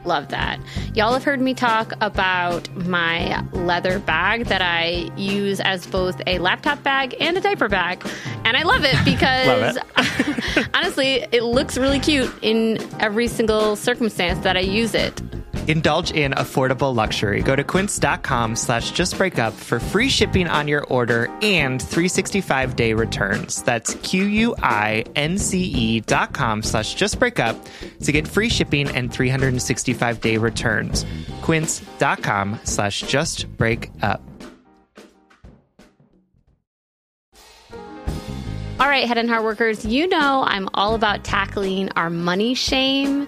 love that. Y'all have heard me talk about my leather bag that I use as both a laptop bag and a diaper bag. And I love it because love it. honestly, it looks really cute in every single circumstance that I use it. Indulge in affordable luxury. Go to quince.com slash justbreakup for free shipping on your order and 365 day returns. That's Q-U-I-N-C-E dot com slash justbreakup to get free shipping and 365 day returns. Quince.com slash just break up. All right, head and heart workers, you know I'm all about tackling our money shame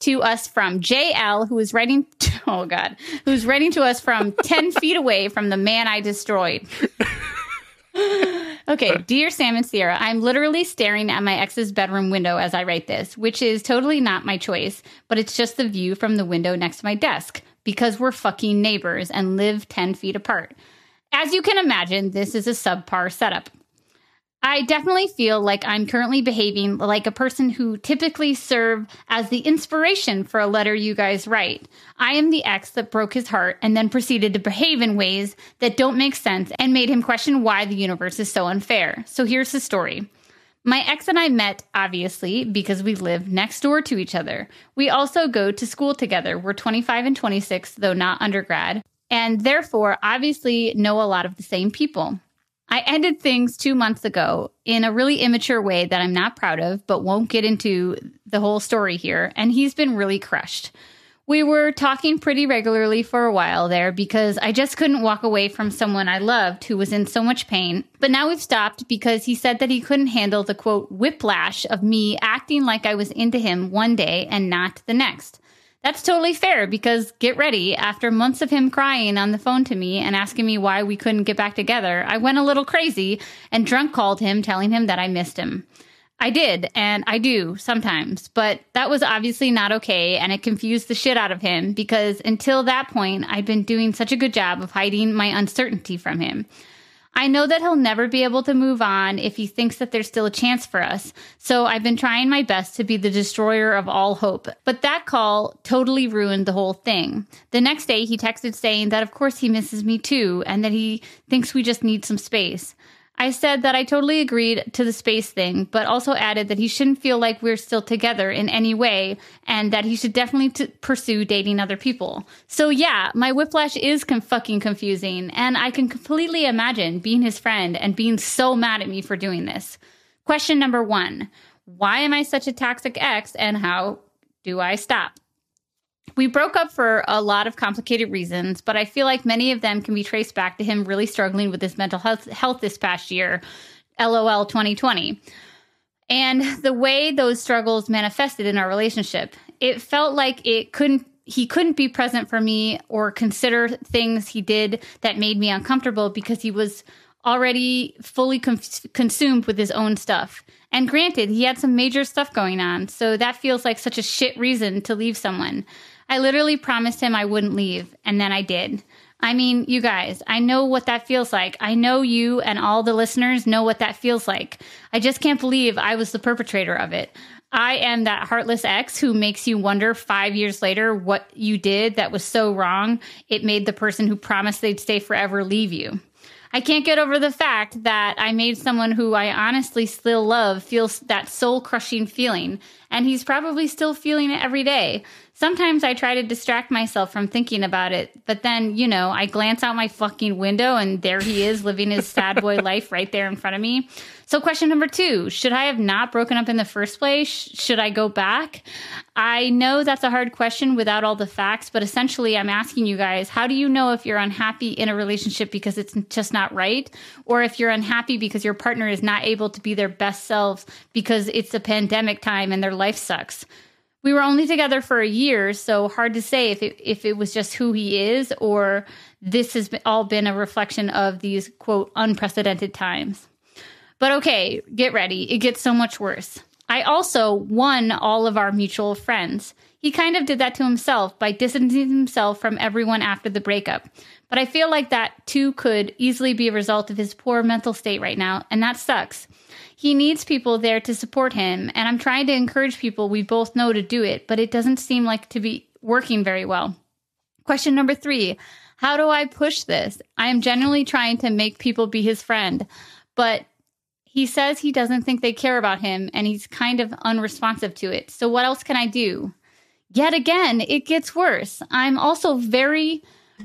to us from JL, oh who is writing, to, oh God, who's writing to us from 10 feet away from the man I destroyed. Okay, dear Sam and Sierra, I'm literally staring at my ex's bedroom window as I write this, which is totally not my choice, but it's just the view from the window next to my desk because we're fucking neighbors and live 10 feet apart. As you can imagine, this is a subpar setup. I definitely feel like I'm currently behaving like a person who typically serve as the inspiration for a letter you guys write. I am the ex that broke his heart and then proceeded to behave in ways that don't make sense and made him question why the universe is so unfair. So here's the story. My ex and I met, obviously, because we live next door to each other. We also go to school together. We're 25 and 26, though not undergrad, and therefore obviously know a lot of the same people. I ended things two months ago in a really immature way that I'm not proud of, but won't get into the whole story here. And he's been really crushed. We were talking pretty regularly for a while there because I just couldn't walk away from someone I loved who was in so much pain. But now we've stopped because he said that he couldn't handle the quote whiplash of me acting like I was into him one day and not the next. That's totally fair because get ready. After months of him crying on the phone to me and asking me why we couldn't get back together, I went a little crazy and drunk called him, telling him that I missed him. I did, and I do sometimes, but that was obviously not okay, and it confused the shit out of him because until that point, I'd been doing such a good job of hiding my uncertainty from him. I know that he'll never be able to move on if he thinks that there's still a chance for us. So I've been trying my best to be the destroyer of all hope. But that call totally ruined the whole thing. The next day, he texted saying that of course he misses me too and that he thinks we just need some space. I said that I totally agreed to the space thing, but also added that he shouldn't feel like we're still together in any way and that he should definitely t- pursue dating other people. So yeah, my whiplash is fucking confusing and I can completely imagine being his friend and being so mad at me for doing this. Question number 1. Why am I such a toxic ex and how do I stop? We broke up for a lot of complicated reasons, but I feel like many of them can be traced back to him really struggling with his mental health, health this past year. LOL 2020. And the way those struggles manifested in our relationship, it felt like it couldn't he couldn't be present for me or consider things he did that made me uncomfortable because he was already fully com- consumed with his own stuff. And granted, he had some major stuff going on, so that feels like such a shit reason to leave someone. I literally promised him I wouldn't leave, and then I did. I mean, you guys, I know what that feels like. I know you and all the listeners know what that feels like. I just can't believe I was the perpetrator of it. I am that heartless ex who makes you wonder five years later what you did that was so wrong. It made the person who promised they'd stay forever leave you. I can't get over the fact that I made someone who I honestly still love feel that soul crushing feeling, and he's probably still feeling it every day. Sometimes I try to distract myself from thinking about it, but then, you know, I glance out my fucking window and there he is living his sad boy life right there in front of me. So, question number two Should I have not broken up in the first place? Should I go back? I know that's a hard question without all the facts, but essentially, I'm asking you guys how do you know if you're unhappy in a relationship because it's just not right? Or if you're unhappy because your partner is not able to be their best selves because it's a pandemic time and their life sucks? we were only together for a year, so hard to say if it, if it was just who he is or this has all been a reflection of these quote unprecedented times. But okay, get ready. It gets so much worse. I also won all of our mutual friends. He kind of did that to himself by distancing himself from everyone after the breakup. But I feel like that too could easily be a result of his poor mental state right now, and that sucks. He needs people there to support him, and I'm trying to encourage people we both know to do it, but it doesn't seem like to be working very well. Question number three How do I push this? I am genuinely trying to make people be his friend, but he says he doesn't think they care about him and he's kind of unresponsive to it. So, what else can I do? Yet again, it gets worse. I'm also very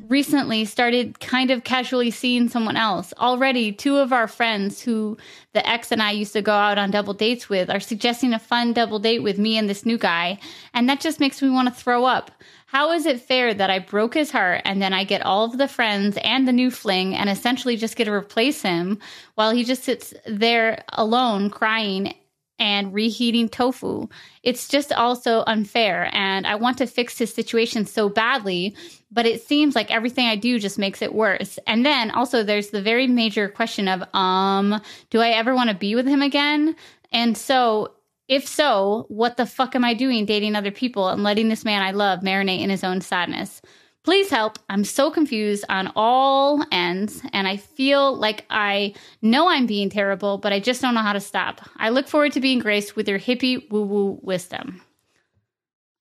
recently started kind of casually seeing someone else. Already, two of our friends who the ex and I used to go out on double dates with are suggesting a fun double date with me and this new guy. And that just makes me want to throw up. How is it fair that I broke his heart and then I get all of the friends and the new fling and essentially just get to replace him while he just sits there alone crying and reheating tofu. It's just also unfair. And I want to fix his situation so badly, but it seems like everything I do just makes it worse. And then also there's the very major question of, um, do I ever want to be with him again? And so if so, what the fuck am I doing dating other people and letting this man I love marinate in his own sadness? Please help. I'm so confused on all ends, and I feel like I know I'm being terrible, but I just don't know how to stop. I look forward to being graced with your hippie woo woo wisdom.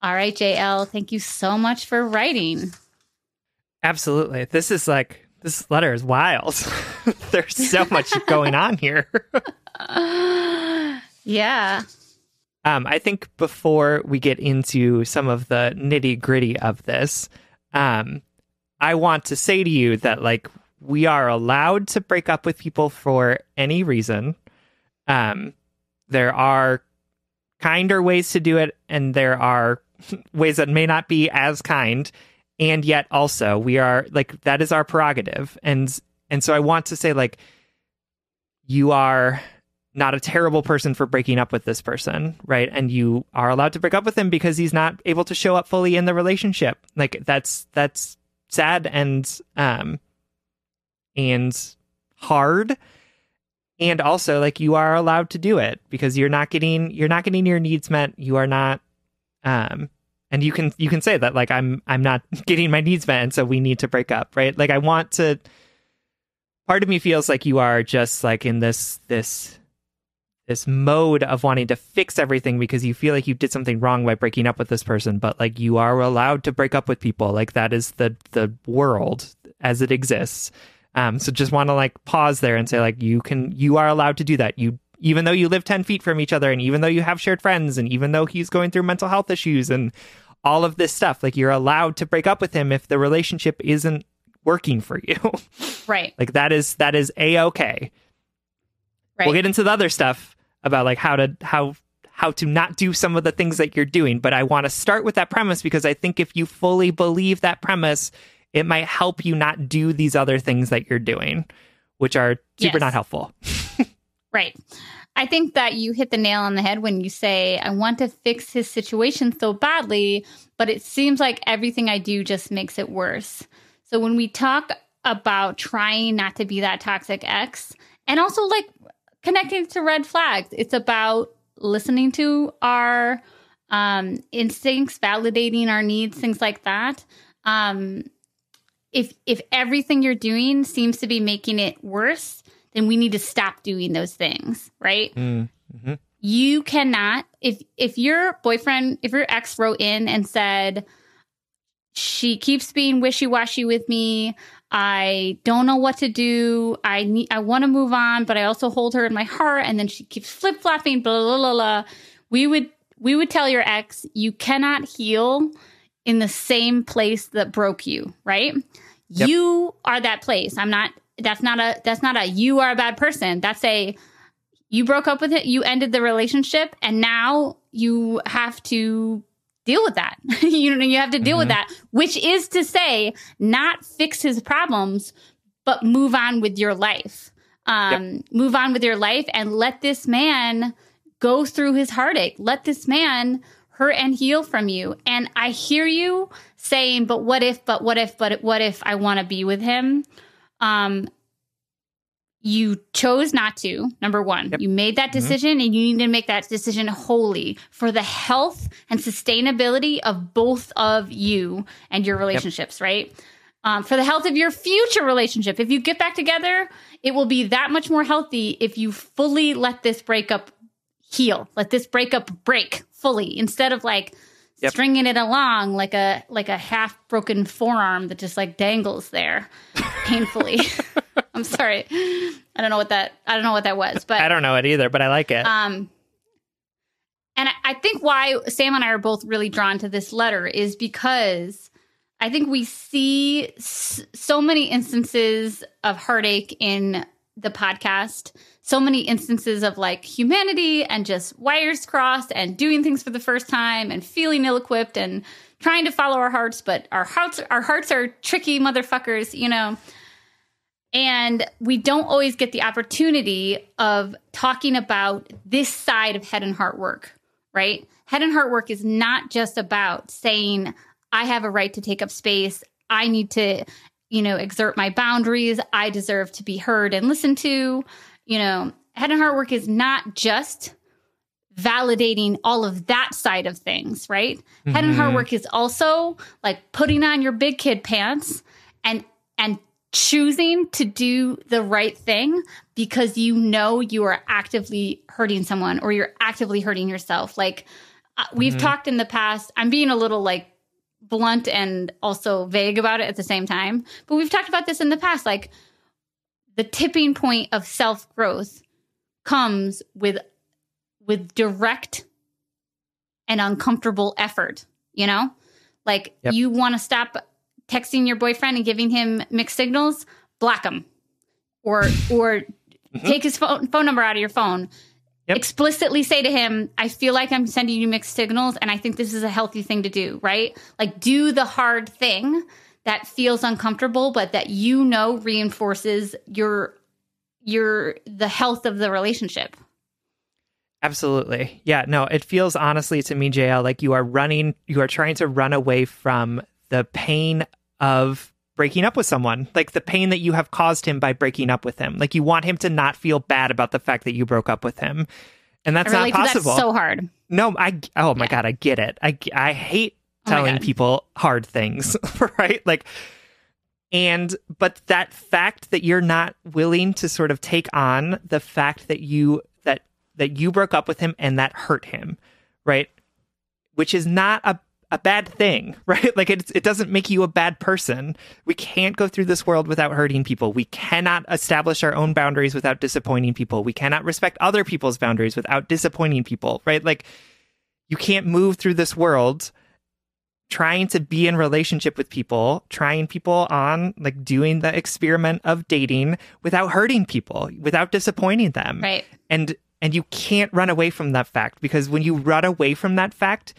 All right, JL, thank you so much for writing. Absolutely. This is like, this letter is wild. There's so much going on here. yeah. Um, I think before we get into some of the nitty gritty of this, um, I want to say to you that like we are allowed to break up with people for any reason. Um, there are kinder ways to do it, and there are ways that may not be as kind. And yet, also, we are like that is our prerogative, and and so I want to say like you are not a terrible person for breaking up with this person, right? And you are allowed to break up with him because he's not able to show up fully in the relationship. Like that's that's sad and um and hard. And also like you are allowed to do it because you're not getting you're not getting your needs met. You are not um and you can you can say that like I'm I'm not getting my needs met and so we need to break up, right? Like I want to part of me feels like you are just like in this this this mode of wanting to fix everything because you feel like you did something wrong by breaking up with this person but like you are allowed to break up with people. Like that is the the world as it exists. Um so just want to like pause there and say like you can you are allowed to do that. You even though you live 10 feet from each other and even though you have shared friends and even though he's going through mental health issues and all of this stuff like you're allowed to break up with him if the relationship isn't working for you. Right. Like that is that is a-okay. Right. We'll get into the other stuff about like how to how how to not do some of the things that you're doing, but I want to start with that premise because I think if you fully believe that premise, it might help you not do these other things that you're doing, which are super yes. not helpful. right. I think that you hit the nail on the head when you say, I want to fix his situation so badly, but it seems like everything I do just makes it worse. So when we talk about trying not to be that toxic ex, and also like connecting to red flags. It's about listening to our um, instincts, validating our needs, things like that. Um, if if everything you're doing seems to be making it worse, then we need to stop doing those things, right? Mm-hmm. You cannot if if your boyfriend, if your ex wrote in and said she keeps being wishy-washy with me. I don't know what to do. I need, I want to move on, but I also hold her in my heart. And then she keeps flip flopping, blah, blah, blah, blah. We would, we would tell your ex, you cannot heal in the same place that broke you, right? Yep. You are that place. I'm not, that's not a, that's not a, you are a bad person. That's a, you broke up with it, you ended the relationship, and now you have to deal with that. you know, you have to deal mm-hmm. with that, which is to say, not fix his problems, but move on with your life. Um, yep. Move on with your life and let this man go through his heartache. Let this man hurt and heal from you. And I hear you saying, but what if, but what if, but what if I want to be with him? Um, you chose not to number one yep. you made that mm-hmm. decision mm-hmm. and you need to make that decision wholly for the health and sustainability of both of you and your relationships yep. right um, for the health of your future relationship if you get back together it will be that much more healthy if you fully let this breakup heal let this breakup break fully instead of like yep. stringing it along like a like a half broken forearm that just like dangles there painfully I'm sorry. I don't know what that I don't know what that was, but I don't know it either, but I like it. Um and I, I think why Sam and I are both really drawn to this letter is because I think we see s- so many instances of heartache in the podcast, so many instances of like humanity and just wires crossed and doing things for the first time and feeling ill equipped and trying to follow our hearts, but our hearts our hearts are tricky motherfuckers, you know. And we don't always get the opportunity of talking about this side of head and heart work, right? Head and heart work is not just about saying, I have a right to take up space. I need to, you know, exert my boundaries. I deserve to be heard and listened to. You know, head and heart work is not just validating all of that side of things, right? Mm-hmm. Head and heart work is also like putting on your big kid pants and and choosing to do the right thing because you know you are actively hurting someone or you're actively hurting yourself. Like uh, we've mm-hmm. talked in the past, I'm being a little like blunt and also vague about it at the same time, but we've talked about this in the past like the tipping point of self-growth comes with with direct and uncomfortable effort, you know? Like yep. you want to stop texting your boyfriend and giving him mixed signals, block him. Or or mm-hmm. take his phone phone number out of your phone. Yep. Explicitly say to him, I feel like I'm sending you mixed signals and I think this is a healthy thing to do, right? Like do the hard thing that feels uncomfortable but that you know reinforces your your the health of the relationship. Absolutely. Yeah, no, it feels honestly to me, JL, like you are running, you are trying to run away from the pain of breaking up with someone, like the pain that you have caused him by breaking up with him. Like you want him to not feel bad about the fact that you broke up with him. And that's not possible. That's so hard. No, I, oh my yeah. God, I get it. I, I hate oh telling oh people hard things, right? Like, and, but that fact that you're not willing to sort of take on the fact that you that that you broke up with him and that hurt him, right? Which is not a a bad thing, right? Like it it doesn't make you a bad person. We can't go through this world without hurting people. We cannot establish our own boundaries without disappointing people. We cannot respect other people's boundaries without disappointing people, right? Like you can't move through this world trying to be in relationship with people, trying people on, like doing the experiment of dating without hurting people, without disappointing them. Right. And and you can't run away from that fact because when you run away from that fact,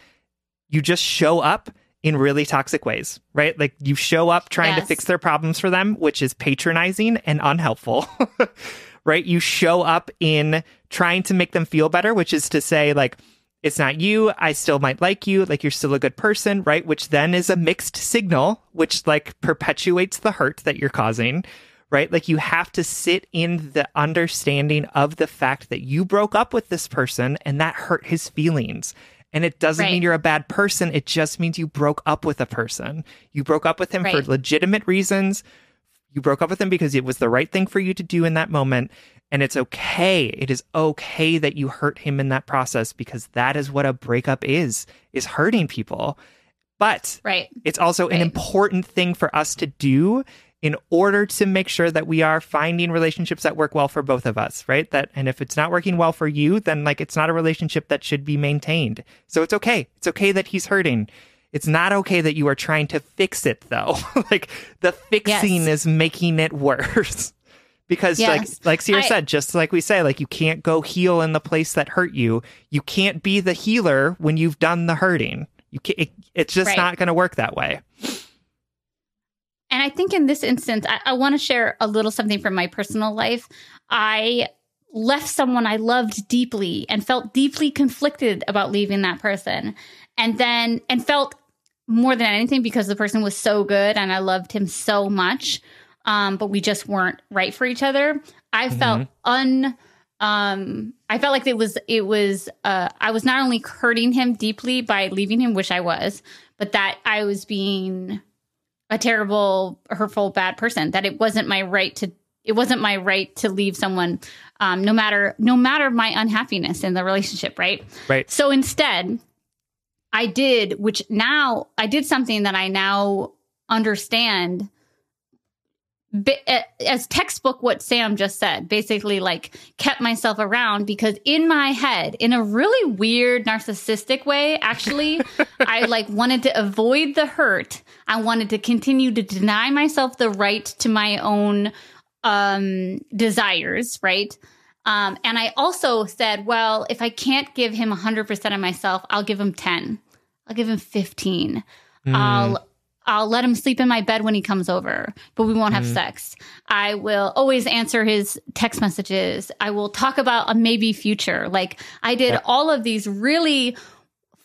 you just show up in really toxic ways, right? Like you show up trying yes. to fix their problems for them, which is patronizing and unhelpful. right? You show up in trying to make them feel better, which is to say, like, it's not you. I still might like you. Like, you're still a good person, right? Which then is a mixed signal, which like perpetuates the hurt that you're causing, right? Like you have to sit in the understanding of the fact that you broke up with this person and that hurt his feelings. And it doesn't right. mean you're a bad person. It just means you broke up with a person. You broke up with him right. for legitimate reasons. You broke up with him because it was the right thing for you to do in that moment. And it's okay. It is okay that you hurt him in that process because that is what a breakup is, is hurting people. But right. it's also right. an important thing for us to do in order to make sure that we are finding relationships that work well for both of us, right? That and if it's not working well for you, then like it's not a relationship that should be maintained. So it's okay. It's okay that he's hurting. It's not okay that you are trying to fix it though. like the fixing yes. is making it worse. because yes. like like Sierra I, said, just like we say, like you can't go heal in the place that hurt you. You can't be the healer when you've done the hurting. You can't, it, it's just right. not going to work that way. And I think in this instance, I, I want to share a little something from my personal life. I left someone I loved deeply and felt deeply conflicted about leaving that person. And then, and felt more than anything because the person was so good and I loved him so much. Um, but we just weren't right for each other. I mm-hmm. felt un, um, I felt like it was, it was, uh, I was not only hurting him deeply by leaving him, which I was, but that I was being a terrible, hurtful, bad person. That it wasn't my right to it wasn't my right to leave someone um, no matter no matter my unhappiness in the relationship right right so instead i did which now i did something that i now understand as textbook what Sam just said, basically like kept myself around because in my head, in a really weird narcissistic way, actually, I like wanted to avoid the hurt. I wanted to continue to deny myself the right to my own um desires, right? Um and I also said, well, if I can't give him 100% of myself, I'll give him 10. I'll give him 15. Mm. I'll I'll let him sleep in my bed when he comes over, but we won't have Mm. sex. I will always answer his text messages. I will talk about a maybe future. Like I did all of these really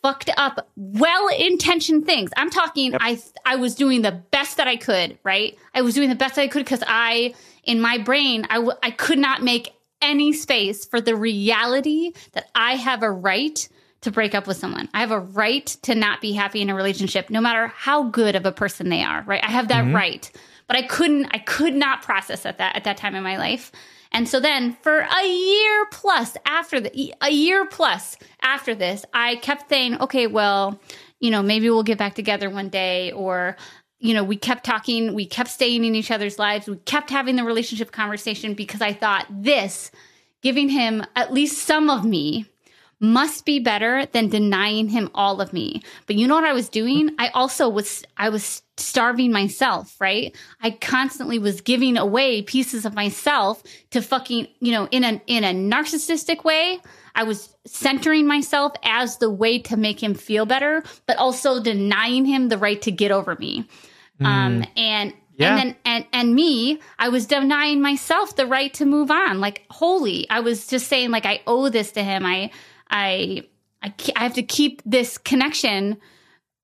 fucked up, well-intentioned things. I'm talking I I was doing the best that I could, right? I was doing the best I could cuz I in my brain I w- I could not make any space for the reality that I have a right to break up with someone. I have a right to not be happy in a relationship no matter how good of a person they are, right? I have that mm-hmm. right. But I couldn't I could not process at that at that time in my life. And so then for a year plus after the a year plus after this, I kept saying, okay, well, you know, maybe we'll get back together one day or you know, we kept talking, we kept staying in each other's lives, we kept having the relationship conversation because I thought this giving him at least some of me must be better than denying him all of me. But you know what I was doing? I also was I was starving myself, right? I constantly was giving away pieces of myself to fucking, you know, in a in a narcissistic way. I was centering myself as the way to make him feel better, but also denying him the right to get over me. Um and Yeah. and then and and me, I was denying myself the right to move on. Like holy, I was just saying like I owe this to him. I I I, I have to keep this connection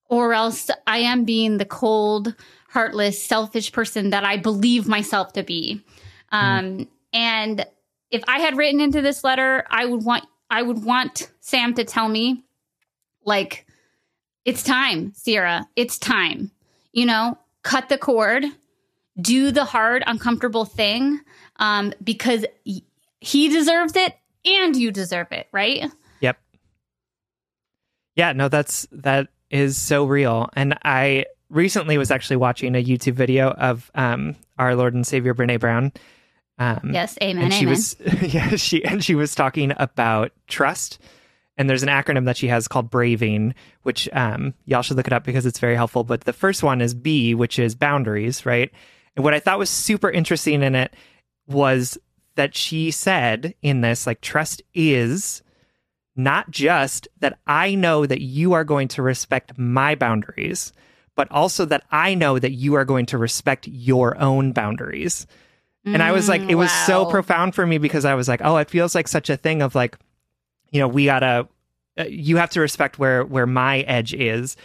or else I am being the cold, heartless, selfish person that I believe myself to be. Um, and if I had written into this letter, I would want I would want Sam to tell me, like, it's time, Sierra. It's time. You know, cut the cord, do the hard, uncomfortable thing, um, because he deserves it and you deserve it, right? Yeah, no, that's that is so real. And I recently was actually watching a YouTube video of um our Lord and Savior Brene Brown. Um Yes, amen, and she amen. was yeah, she and she was talking about trust. And there's an acronym that she has called Braving, which um, y'all should look it up because it's very helpful. But the first one is B, which is boundaries, right? And what I thought was super interesting in it was that she said in this, like, trust is not just that I know that you are going to respect my boundaries, but also that I know that you are going to respect your own boundaries. And I was like, Mm, it was so profound for me because I was like, oh, it feels like such a thing of like, you know, we gotta, uh, you have to respect where where my edge is,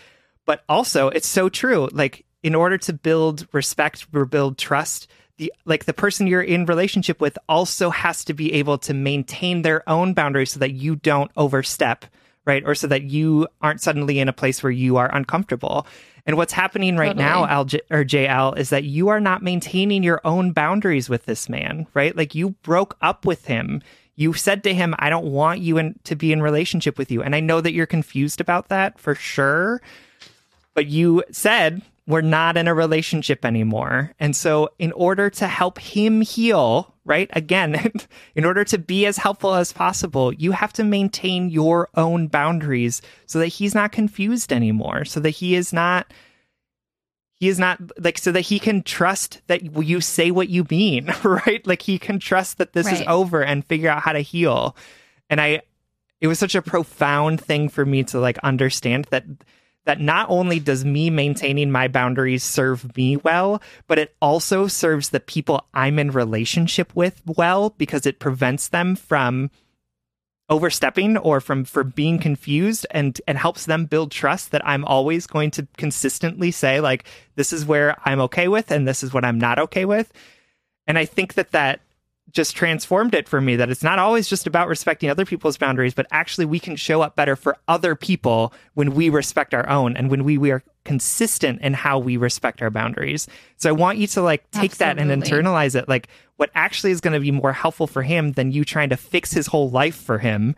but also it's so true. Like, in order to build respect or build trust, the like the person you're in relationship with also has to be able to maintain their own boundaries so that you don't overstep, right? Or so that you aren't suddenly in a place where you are uncomfortable. And what's happening right now, Al or JL, is that you are not maintaining your own boundaries with this man, right? Like you broke up with him. You said to him, "I don't want you in, to be in relationship with you," and I know that you're confused about that for sure but you said we're not in a relationship anymore. And so, in order to help him heal, right? Again, in order to be as helpful as possible, you have to maintain your own boundaries so that he's not confused anymore, so that he is not. He is not like so that he can trust that you say what you mean, right? Like he can trust that this is over and figure out how to heal. And I, it was such a profound thing for me to like understand that that not only does me maintaining my boundaries serve me well, but it also serves the people I'm in relationship with well because it prevents them from overstepping or from for being confused and and helps them build trust that I'm always going to consistently say like this is where I'm okay with and this is what I'm not okay with. And I think that that just transformed it for me that it's not always just about respecting other people's boundaries, but actually we can show up better for other people when we respect our own and when we, we are consistent in how we respect our boundaries. So I want you to like take that and internalize it. Like what actually is going to be more helpful for him than you trying to fix his whole life for him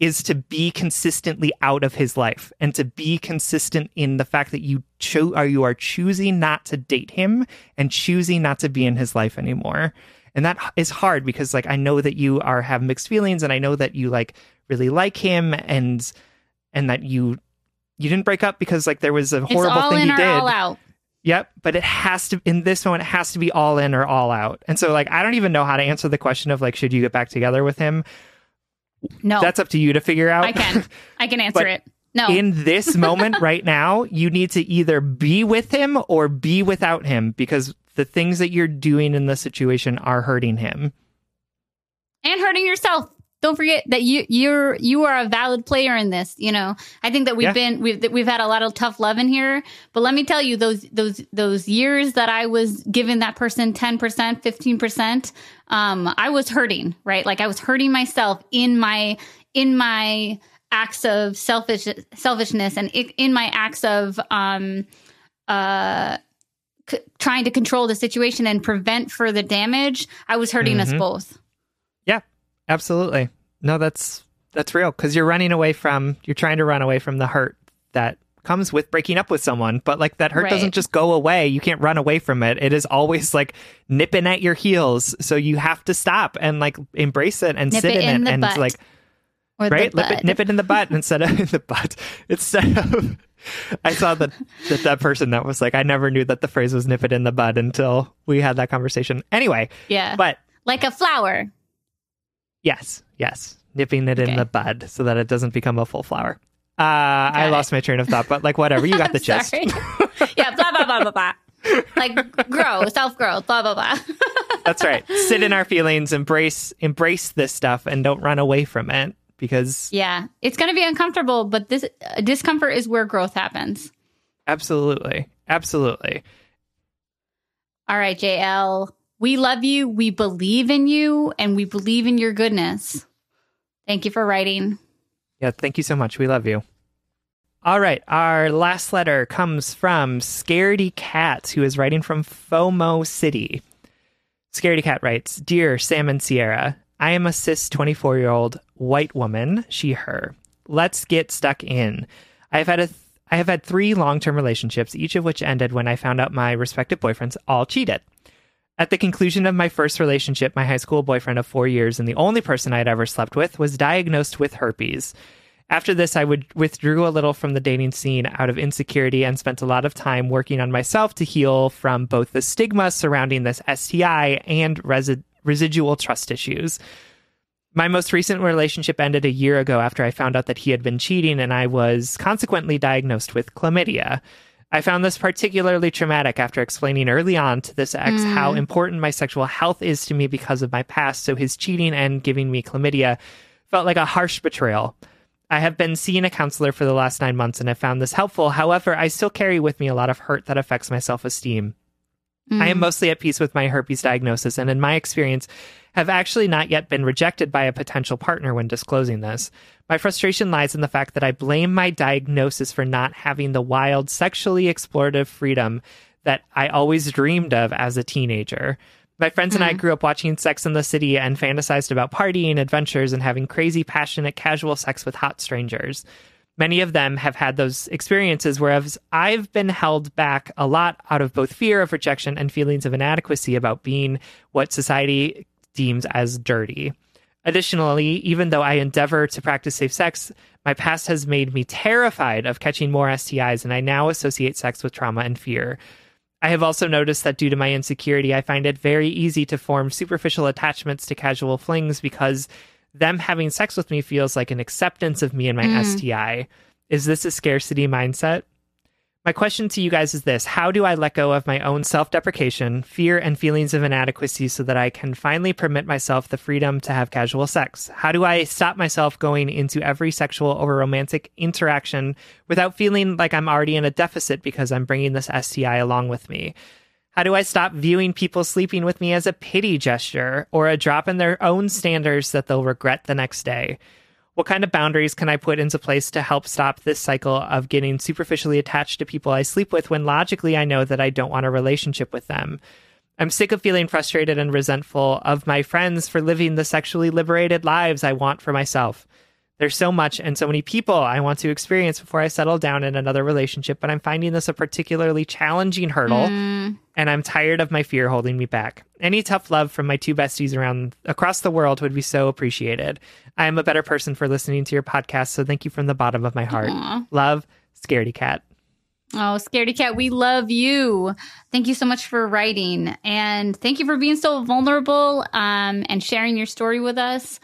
is to be consistently out of his life and to be consistent in the fact that you cho- are you are choosing not to date him and choosing not to be in his life anymore. And that is hard because like I know that you are have mixed feelings and I know that you like really like him and and that you you didn't break up because like there was a It's horrible all thing or did. all out. Yep, but it has to in this one it has to be all in or all out. And so like I don't even know how to answer the question of like should you get back together with him? No, That's up to you to figure out. I can. I can answer But- it. No. in this moment right now, you need to either be with him or be without him because the things that you're doing in the situation are hurting him. and hurting yourself. Don't forget that you you're you are a valid player in this. You know, I think that we've Yeah. been we've we've had a lot of tough love in here. But let me tell you, those those those years that I was giving that person ten percent, fifteen percent, um, I was hurting. Right, like I was hurting myself in my in my acts of selfish selfishness and in my acts of um uh c- trying to control the situation and prevent further damage. I was hurting us Mhm. both. Yeah, absolutely. No, that's that's real because you're running away from you're trying to run away from the hurt that comes with breaking up with someone. But like that hurt Right. doesn't just go away. You can't run away from it. It is always like nipping at your heels. So you have to stop and like embrace it and Nip sit it in, in it and butt. like Or right? Nip it, nip it in the butt instead of in the butt. Instead of i saw that that that person that was like i never knew that the phrase was nip it in the bud until we had that conversation. Anyway Yeah. but like a flower. yes yes. Nipping it in the bud so that it doesn't become a full flower. Uh i it. lost my train of thought but like whatever. You got the gist. yeah, blah blah blah blah blah. Like grow, self growth, blah blah blah. that's right. Sit in our feelings embrace embrace this stuff and don't run away from it because yeah, it's going to be uncomfortable, but this uh, discomfort is where growth happens. absolutely absolutely All right, JL, we love you, we believe in you, and we believe in your goodness. Thank you for writing. Yeah, thank you so much. We love you. All right, our last letter comes from Scaredy Cat, who is writing from FOMO City. Scaredy Cat writes Dear Sam and Sierra, I am a cis 24 year old white woman, she, her. Let's get stuck in. I have had a th- I have had three long term relationships, each of which ended when I found out my respective boyfriends all cheated. At the conclusion of my first relationship, my high school boyfriend of four years and the only person I had ever slept with was diagnosed with herpes. After this, I would withdrew a little from the dating scene out of insecurity and spent a lot of time working on myself to heal from both the stigma surrounding this STI and resi- residual trust issues. My most recent relationship ended a year ago after I found out that he had been cheating and I was consequently diagnosed with chlamydia. I found this particularly traumatic after explaining early on to this ex hmm. how important my sexual health is to me because of my past, so his cheating and giving me chlamydia felt like a harsh betrayal. I have been seeing a counselor for the last nine months and have found this helpful. However, I still carry with me a lot of hurt that affects my self esteem. I am hmm. mostly at peace with my herpes diagnosis, and in my experience, have actually not yet been rejected by a potential partner when disclosing this. My frustration lies in the fact that I blame my diagnosis for not having the wild, sexually explorative freedom that I always dreamed of as a teenager. My friends and I mm-hmm. grew up watching Sex in the City and fantasized about partying, adventures, and having crazy, passionate, casual sex with hot strangers. Many of them have had those experiences, whereas I've been held back a lot out of both fear of rejection and feelings of inadequacy about being what society deems as dirty. Additionally, even though I endeavor to practice safe sex, my past has made me terrified of catching more STIs, and I now associate sex with trauma and fear. I have also noticed that due to my insecurity, I find it very easy to form superficial attachments to casual flings because them having sex with me feels like an acceptance of me and my mm-hmm. STI. Is this a scarcity mindset? My question to you guys is this How do I let go of my own self deprecation, fear, and feelings of inadequacy so that I can finally permit myself the freedom to have casual sex? How do I stop myself going into every sexual or romantic interaction without feeling like I'm already in a deficit because I'm bringing this STI along with me? How do I stop viewing people sleeping with me as a pity gesture or a drop in their own standards that they'll regret the next day? What kind of boundaries can I put into place to help stop this cycle of getting superficially attached to people I sleep with when logically I know that I don't want a relationship with them? I'm sick of feeling frustrated and resentful of my friends for living the sexually liberated lives I want for myself. There's so much and so many people I want to experience before I settle down in another relationship, but I'm finding this a particularly challenging hurdle, hmm. And I'm tired of my fear holding me back. Any tough love from my two besties around across the world would be so appreciated. I am a better person for listening to your podcast, so thank you from the bottom of my heart. Aw. Love, Scaredy Cat. Oh, Scaredy Cat, we love you. Thank you so much for writing. And thank you for being so vulnerable um, and sharing your story with us.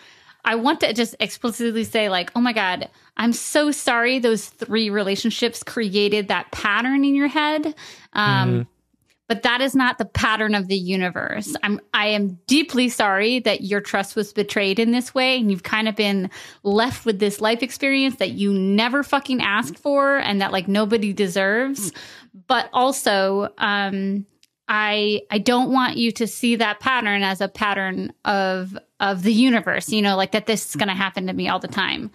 I want to just explicitly say, like, oh my God, I'm so sorry those three relationships created that pattern in your head. Um, Mhm. But that is not the pattern of the universe. I'm I am deeply sorry that your trust was betrayed in this way and you've kind of been left with this life experience that you never fucking asked for and that like nobody deserves. But also, um I I don't want you to see that pattern as a pattern of of the universe, you know, like that this is going to happen to me all the time.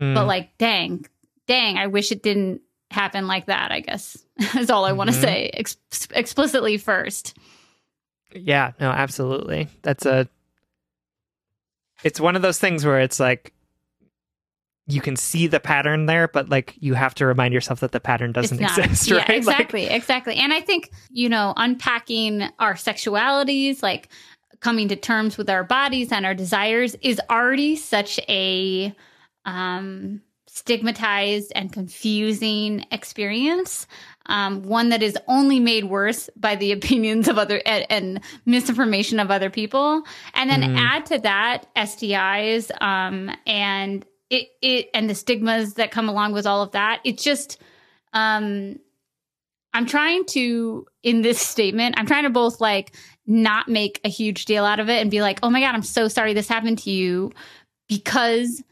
Mm. But like dang, dang, I wish it didn't happen like that, I guess. is all I want to say ex- explicitly first. Yeah, no, absolutely. That's a it's one of those things where it's like you can see the pattern there, but like you have to remind yourself that the pattern doesn't not. exist, Yeah, right? Like, exactly, exactly. And I think, you know, unpacking our sexualities, like coming to terms with our bodies and our desires is already such a um stigmatized and confusing experience. Um, one that is only made worse by the opinions of other and, and misinformation of other people, and then Mhm. add to that STIs um, and it, it and the stigmas that come along with all of that. It's just um, I'm trying to in this statement. I'm trying to both like not make a huge deal out of it and be like, oh my god, I'm so sorry this happened to you because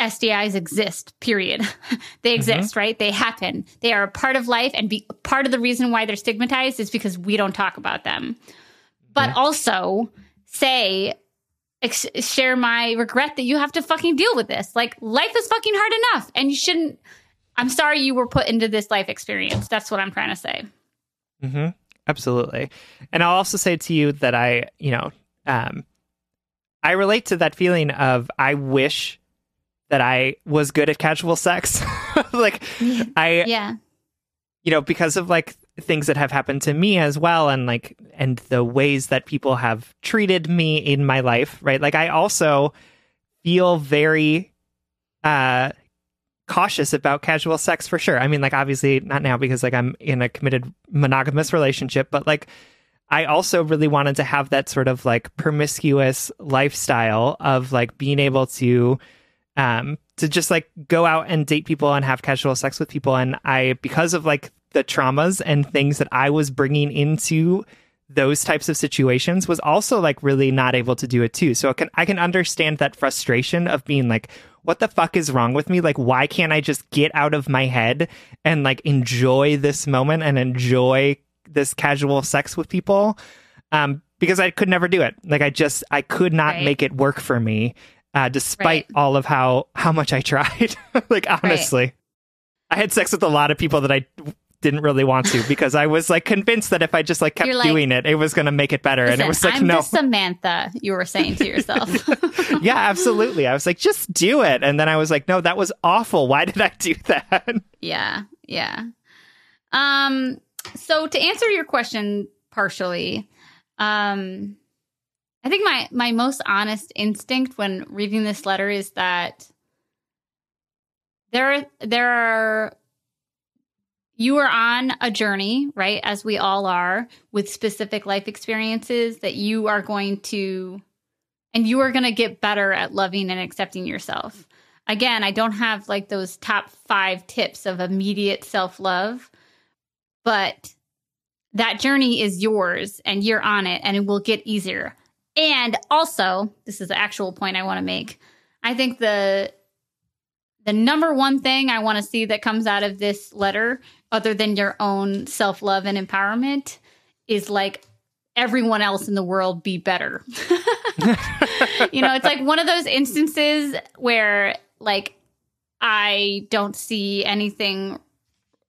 STIs exist, period. they exist, right? They happen. They are a part of life. And be, part of the reason why they're stigmatized is because we don't talk about them. But also say, ex- share my regret that you have to fucking deal with this. Like, life is fucking hard enough. And you shouldn't. I'm sorry you were put into this life experience. That's what I'm trying to say. hmm Absolutely. And I'll also say to you that I, you know, um, I relate to that feeling of I wish that I was good at casual sex. like I, Yeah. you know, because of like things that have happened to me as well and like and the ways that people have treated me in my life, right? Like I also feel very uh cautious about casual sex for sure. I mean like obviously not now because like I'm in a committed monogamous relationship, but like I also really wanted to have that sort of like promiscuous lifestyle of like being able to um to just like go out and date people and have casual sex with people and I because of like the traumas and things that I was bringing into those types of situations was also like really not able to do it too. So I can I can understand that frustration of being like what the fuck is wrong with me? Like why can't I just get out of my head and like enjoy this moment and enjoy this casual sex with people? Um because I could never do it. Like I just I could not Right. make it work for me uh despite Right. all of how how much I tried. like honestly. I had sex with a lot of people that I didn't really want to because I was like convinced that if I just like kept like- doing it, it was going to make it better. and it was like, I'm no, Samantha you were saying to yourself. yeah, absolutely. I was like, just do it. And then I was like, no, that was awful. Why did I do that? Yeah, yeah. Um, so to answer your question partially, um, I think my my most honest instinct when reading this letter is that there there are you are on a journey, right? As we all are, with specific life experiences that you are going to, and you are going to get better at loving and accepting yourself again, I don't have like those top five tips of immediate self love, but that journey is yours and you're on it and it will get easier. And also, this is the actual point I want to make. I think the the number one thing I want to see that comes out of this letter, other than your own self love and empowerment, is like everyone else in the world be better. you know, it's like one of those instances where like I don't see anything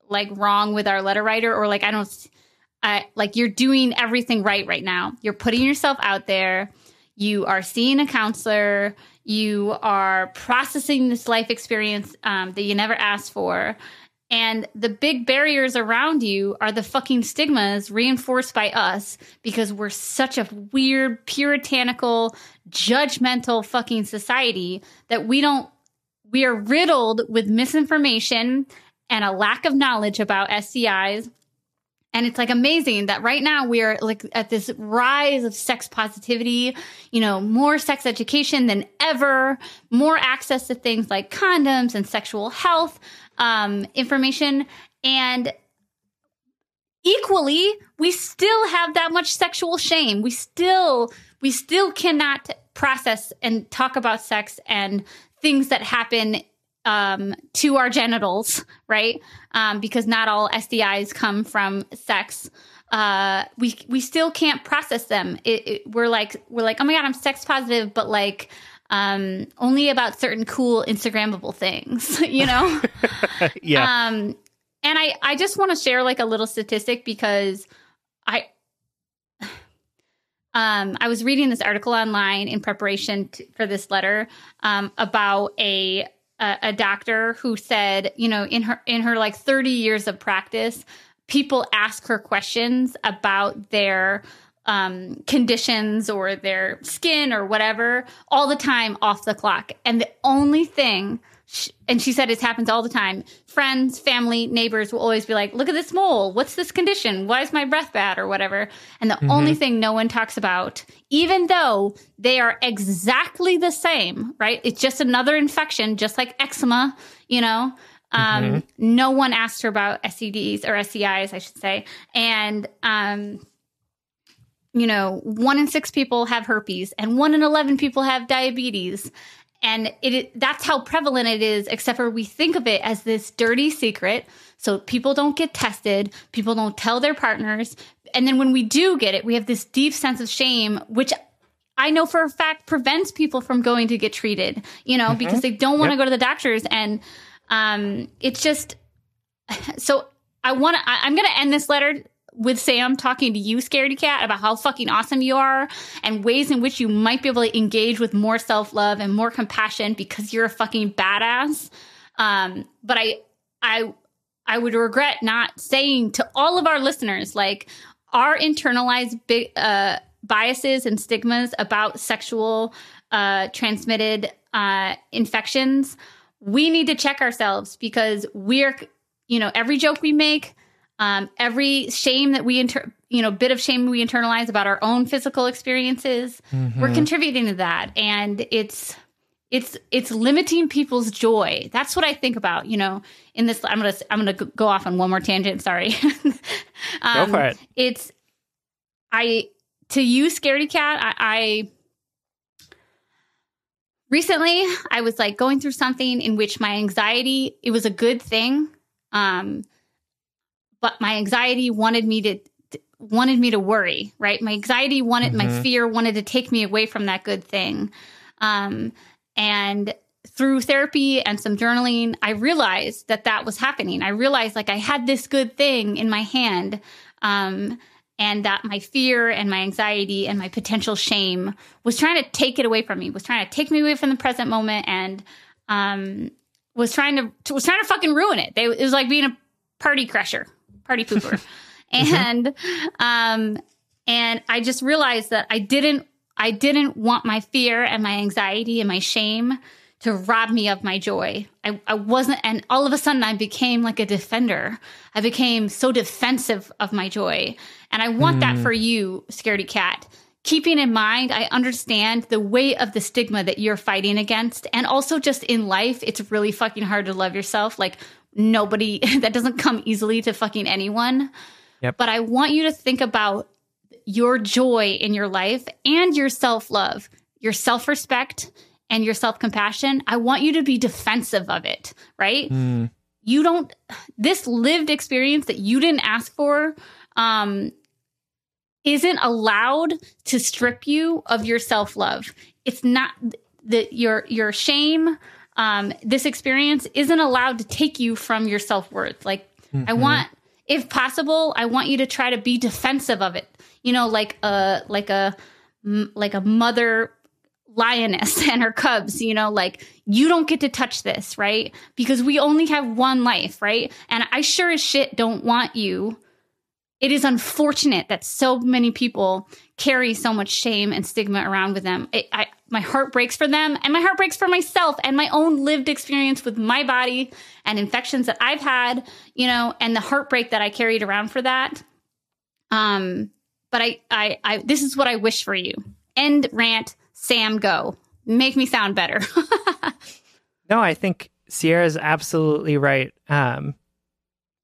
like wrong with our letter writer or like I don't I like you're doing everything right right now. You're putting yourself out there. You are seeing a counselor. You are processing this life experience um, that you never asked for. And the big barriers around you are the fucking stigmas reinforced by us because we're such a weird, puritanical, judgmental fucking society that we don't, we are riddled with misinformation and a lack of knowledge about STIs and it's like amazing that right now we are like at this rise of sex positivity, you know, more sex education than ever, more access to things like condoms and sexual health um, information. And equally, we still have that much sexual shame. We still, we still cannot process and talk about sex and things that happen um, to our genitals, right? Um, because not all STIs come from sex. Uh, we we still can't process them. It, it, we're like we're like, oh my god, I'm sex positive, but like um, only about certain cool Instagrammable things, you know? yeah. Um, and I I just want to share like a little statistic because I um, I was reading this article online in preparation to, for this letter um, about a a, a doctor who said, you know, in her in her like 30 years of practice, people ask her questions about their um, conditions or their skin or whatever all the time off the clock. And the only thing and she said it happens all the time. Friends, family, neighbors will always be like, "Look at this mole. What's this condition? Why is my breath bad or whatever?" And the mm-hmm. only thing no one talks about, even though they are exactly the same, right? It's just another infection, just like eczema, you know. Um, mm-hmm. No one asked her about STDs or STIs, I should say, and um, you know, one in six people have herpes, and one in eleven people have diabetes and it that's how prevalent it is except for we think of it as this dirty secret so people don't get tested people don't tell their partners and then when we do get it we have this deep sense of shame which i know for a fact prevents people from going to get treated you know mm-hmm. because they don't want to yep. go to the doctors and um it's just so i want to i'm going to end this letter with Sam talking to you, Scaredy Cat, about how fucking awesome you are and ways in which you might be able to engage with more self love and more compassion because you're a fucking badass. Um, but I, I, I would regret not saying to all of our listeners, like, our internalized big, uh, biases and stigmas about sexual uh, transmitted uh, infections, we need to check ourselves because we're, you know, every joke we make, um, every shame that we inter- you know bit of shame we internalize about our own physical experiences mm-hmm. we're contributing to that. And it's it's it's limiting people's joy. That's what i think about you know in this i'm gonna i'm gonna go off on one more tangent sorry. Um, go for it. it's i to you scaredy cat I, I recently i was like going through something in which my anxiety it was a good thing. Um but my anxiety wanted me to wanted me to worry, right? My anxiety wanted mm-hmm. my fear wanted to take me away from that good thing. Um, and through therapy and some journaling, I realized that that was happening. I realized like I had this good thing in my hand. Um, and that my fear and my anxiety and my potential shame was trying to take it away from me, was trying to take me away from the present moment and, um, was trying to, was trying to fucking ruin it. They, it was like being a party crasher, party pooper. Mm-hmm. and um and I just realized that I didn't I didn't want my fear and my anxiety and my shame to rob me of my joy. I, I wasn't, and all of a sudden I became like a defender. I became so defensive of my joy. And I want mm. that for you, Scaredy Cat. Keeping in mind, I understand the weight of the stigma that you're fighting against. And also just in life, it's really fucking hard to love yourself. Like nobody that doesn't come easily to fucking anyone. Yep. But I want you to think about your joy in your life and your self love, your self respect, and your self compassion. I want you to be defensive of it, right? Mm. You don't, this lived experience that you didn't ask for, um, isn't allowed to strip you of your self love. It's not that your your shame, um, this experience isn't allowed to take you from your self worth. Like, mm-hmm. I want, if possible, I want you to try to be defensive of it. You know, like a like a like a mother lioness and her cubs, you know, like you don't get to touch this, right? Because we only have one life, right? And I sure as shit don't want you. It is unfortunate that so many people carry so much shame and stigma around with them. It, I, my heart breaks for them and my heart breaks for myself and my own lived experience with my body and infections that I've had, you know, and the heartbreak that I carried around for that. Um, but I, I, I, this is what I wish for you. End rant. Sam, go. Make me sound better. no, I think Sierra is absolutely right. Um,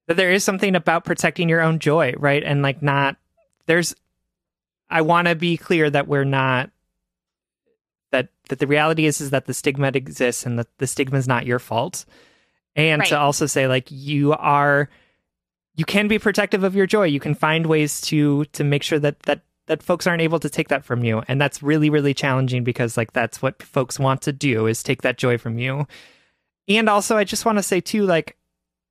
that there is something about protecting your own joy, right? And like not there's I want to be clear that we're not that that the reality is is that the stigma exists and that the stigma is not your fault. And right. to also say like you are you can be protective of your joy. You can find ways to to make sure that that that folks aren't able to take that from you and that's really really challenging because like that's what folks want to do is take that joy from you and also i just want to say too like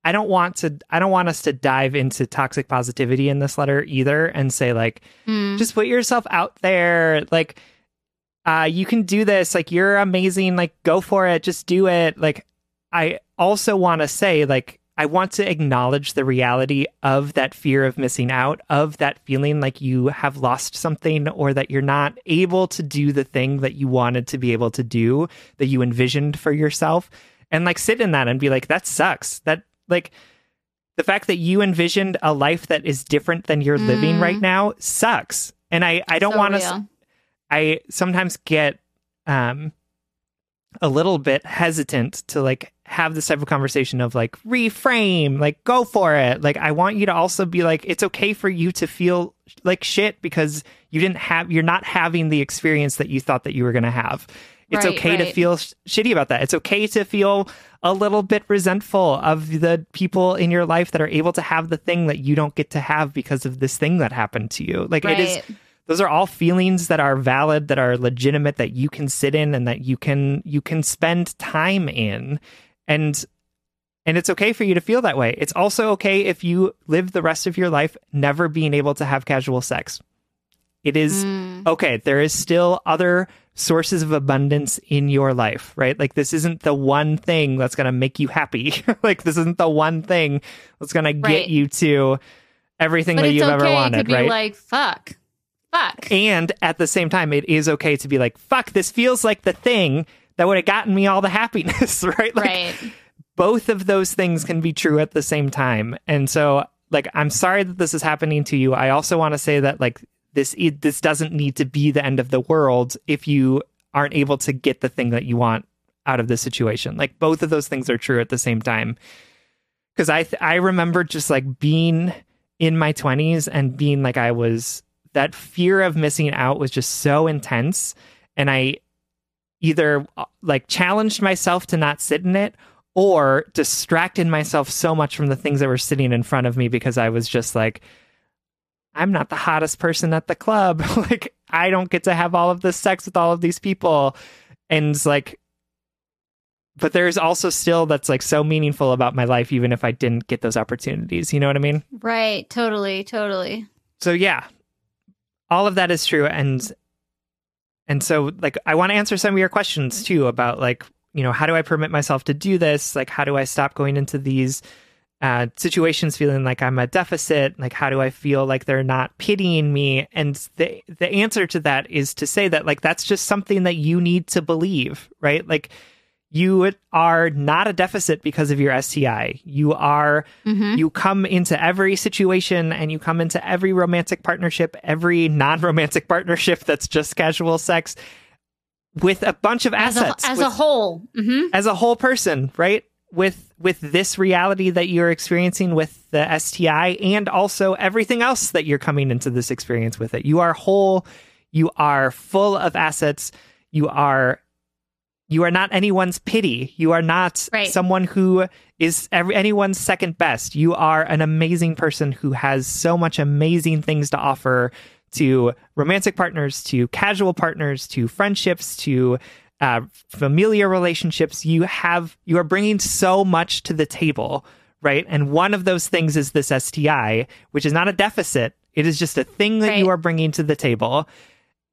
I don't want to I don't want us to dive into toxic positivity in this letter either and say like mm. just put yourself out there like uh you can do this. Like you're amazing. Like go for it. Just do it. Like I also want to say like I want to acknowledge the reality of that fear of missing out of that feeling like you have lost something or that you're not able to do the thing that you wanted to be able to do that you envisioned for yourself. And like sit in that and be like that sucks. That like the fact that you envisioned a life that is different than you're mm. living right now sucks. And I I don't so want to I sometimes get um a little bit hesitant to like have this type of conversation of like reframe, like go for it. Like I want you to also be like it's okay for you to feel like shit because you didn't have you're not having the experience that you thought that you were going to have. It's right, okay right. to feel sh- shitty about that. It's okay to feel a little bit resentful of the people in your life that are able to have the thing that you don't get to have because of this thing that happened to you. Like right. it is those are all feelings that are valid, that are legitimate that you can sit in and that you can you can spend time in. And and it's okay for you to feel that way. It's also okay if you live the rest of your life never being able to have casual sex. It is mm. okay. There is still other sources of abundance in your life, right? Like this isn't the one thing that's going to make you happy. like this isn't the one thing that's going to get you to everything but that you've okay ever wanted, to be right? Like fuck. Fuck. And at the same time it is okay to be like fuck this feels like the thing that would have gotten me all the happiness, right? Like right. both of those things can be true at the same time. And so like I'm sorry that this is happening to you. I also want to say that like this it, this doesn't need to be the end of the world if you aren't able to get the thing that you want out of the situation. Like both of those things are true at the same time. Cuz I th- I remember just like being in my 20s and being like I was that fear of missing out was just so intense and I either uh, like challenged myself to not sit in it or distracted myself so much from the things that were sitting in front of me because I was just like I'm not the hottest person at the club. like, I don't get to have all of this sex with all of these people. And like, but there's also still that's like so meaningful about my life, even if I didn't get those opportunities. You know what I mean? Right. Totally. Totally. So, yeah, all of that is true. And, and so, like, I want to answer some of your questions too about like, you know, how do I permit myself to do this? Like, how do I stop going into these uh, situations feeling like I'm a deficit. Like, how do I feel like they're not pitying me? And the the answer to that is to say that like that's just something that you need to believe, right? Like you are not a deficit because of your STI. You are mm-hmm. you come into every situation and you come into every romantic partnership, every non-romantic partnership that's just casual sex with a bunch of assets as a, as with, a whole, mm-hmm. as a whole person, right? with with this reality that you're experiencing with the STI and also everything else that you're coming into this experience with it. You are whole, you are full of assets, you are you are not anyone's pity. You are not right. someone who is every, anyone's second best. You are an amazing person who has so much amazing things to offer to romantic partners, to casual partners, to friendships, to uh, familiar relationships, you have you are bringing so much to the table, right? And one of those things is this STI, which is not a deficit; it is just a thing that right. you are bringing to the table.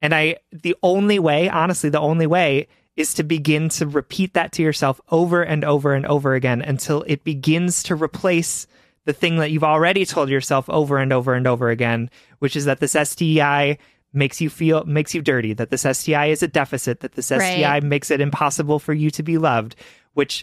And I, the only way, honestly, the only way is to begin to repeat that to yourself over and over and over again until it begins to replace the thing that you've already told yourself over and over and over again, which is that this STI makes you feel makes you dirty that this STI is a deficit that this STI makes it impossible for you to be loved which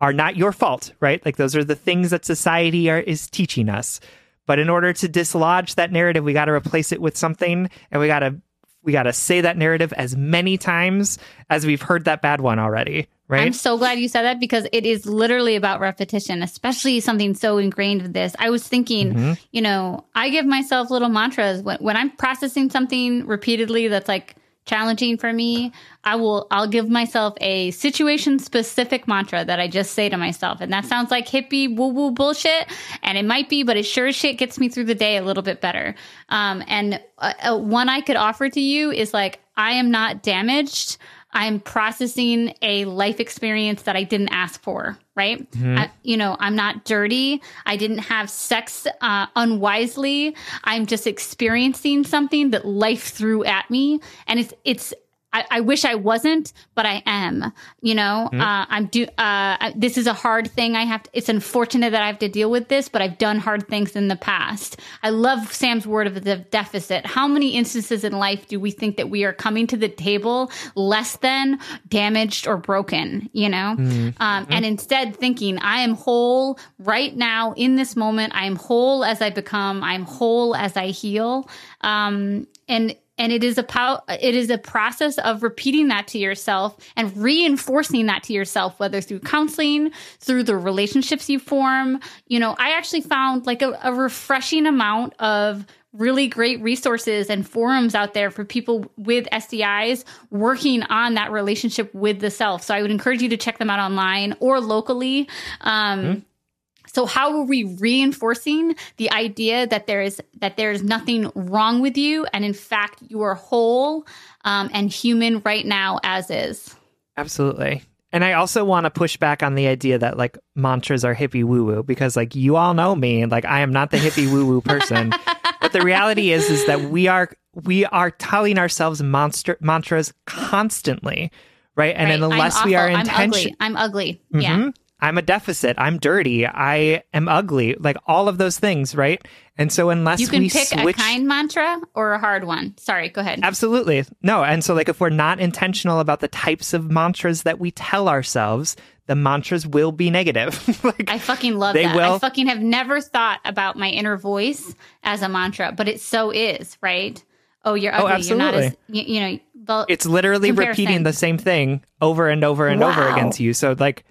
are not your fault right? Like those are the things that society are, is teaching us. But in order to dislodge that narrative, we got to replace it with something and we got to we got to say that narrative as many times as we've heard that bad one already, right? I'm so glad you said that because it is literally about repetition, especially something so ingrained with this. I was thinking, Mm-hmm. you know, I give myself little mantras when, when I'm processing something repeatedly that's like challenging for me. I will, I'll give myself a situation specific mantra that I just say to myself. And that sounds like hippie woo woo bullshit. And it might be, but it sure as shit gets me through the day a little bit better. Um, and uh, uh, one I could offer to you is like, I am not damaged. I'm processing a life experience that I didn't ask for, right? I, you know, I'm not dirty. I didn't have sex uh, unwisely. I'm just experiencing something that life threw at me, and it's it's. I, I wish I wasn't, but I am. You know, uh, I'm do. Uh, this is a hard thing. I have. To, it's unfortunate that I have to deal with this, but I've done hard things in the past. I love Sam's word of the deficit. How many instances in life do we think that we are coming to the table less than damaged or broken? You know, um, and instead thinking I am whole right now in this moment. I am whole as I become. I'm whole as I heal. Um, and and it is a pow- it is a process of repeating that to yourself and reinforcing that to yourself whether through counseling through the relationships you form you know i actually found like a, a refreshing amount of really great resources and forums out there for people with STIs working on that relationship with the self. So I would encourage you to check them out online or locally. Um, so how are we reinforcing the idea that there is that there is nothing wrong with you, and in fact you are whole um, and human right now as is? Absolutely. And I also want to push back on the idea that like mantras are hippie woo woo because like you all know me, like I am not the hippie woo woo person. but the reality is is that we are we are telling ourselves monster mantras constantly, right? And Right? Unless we are intentional, I'm ugly. I'm ugly. Yeah. I'm a deficit. I'm dirty. I am ugly. Like all of those things, right? And so unless You can we pick switch, a kind mantra or a hard one. Sorry, go ahead. Absolutely. No. And so, like, if we're not intentional about the types of mantras that we tell ourselves, the mantras will be negative. like, I fucking love They that. will- I fucking have never thought about my inner voice as a mantra, but it so is, right? Oh, you're oh, ugly. You're not as you, you know. It's literally Comparison. repeating the same thing over and over and over Wow. again to you. So, like,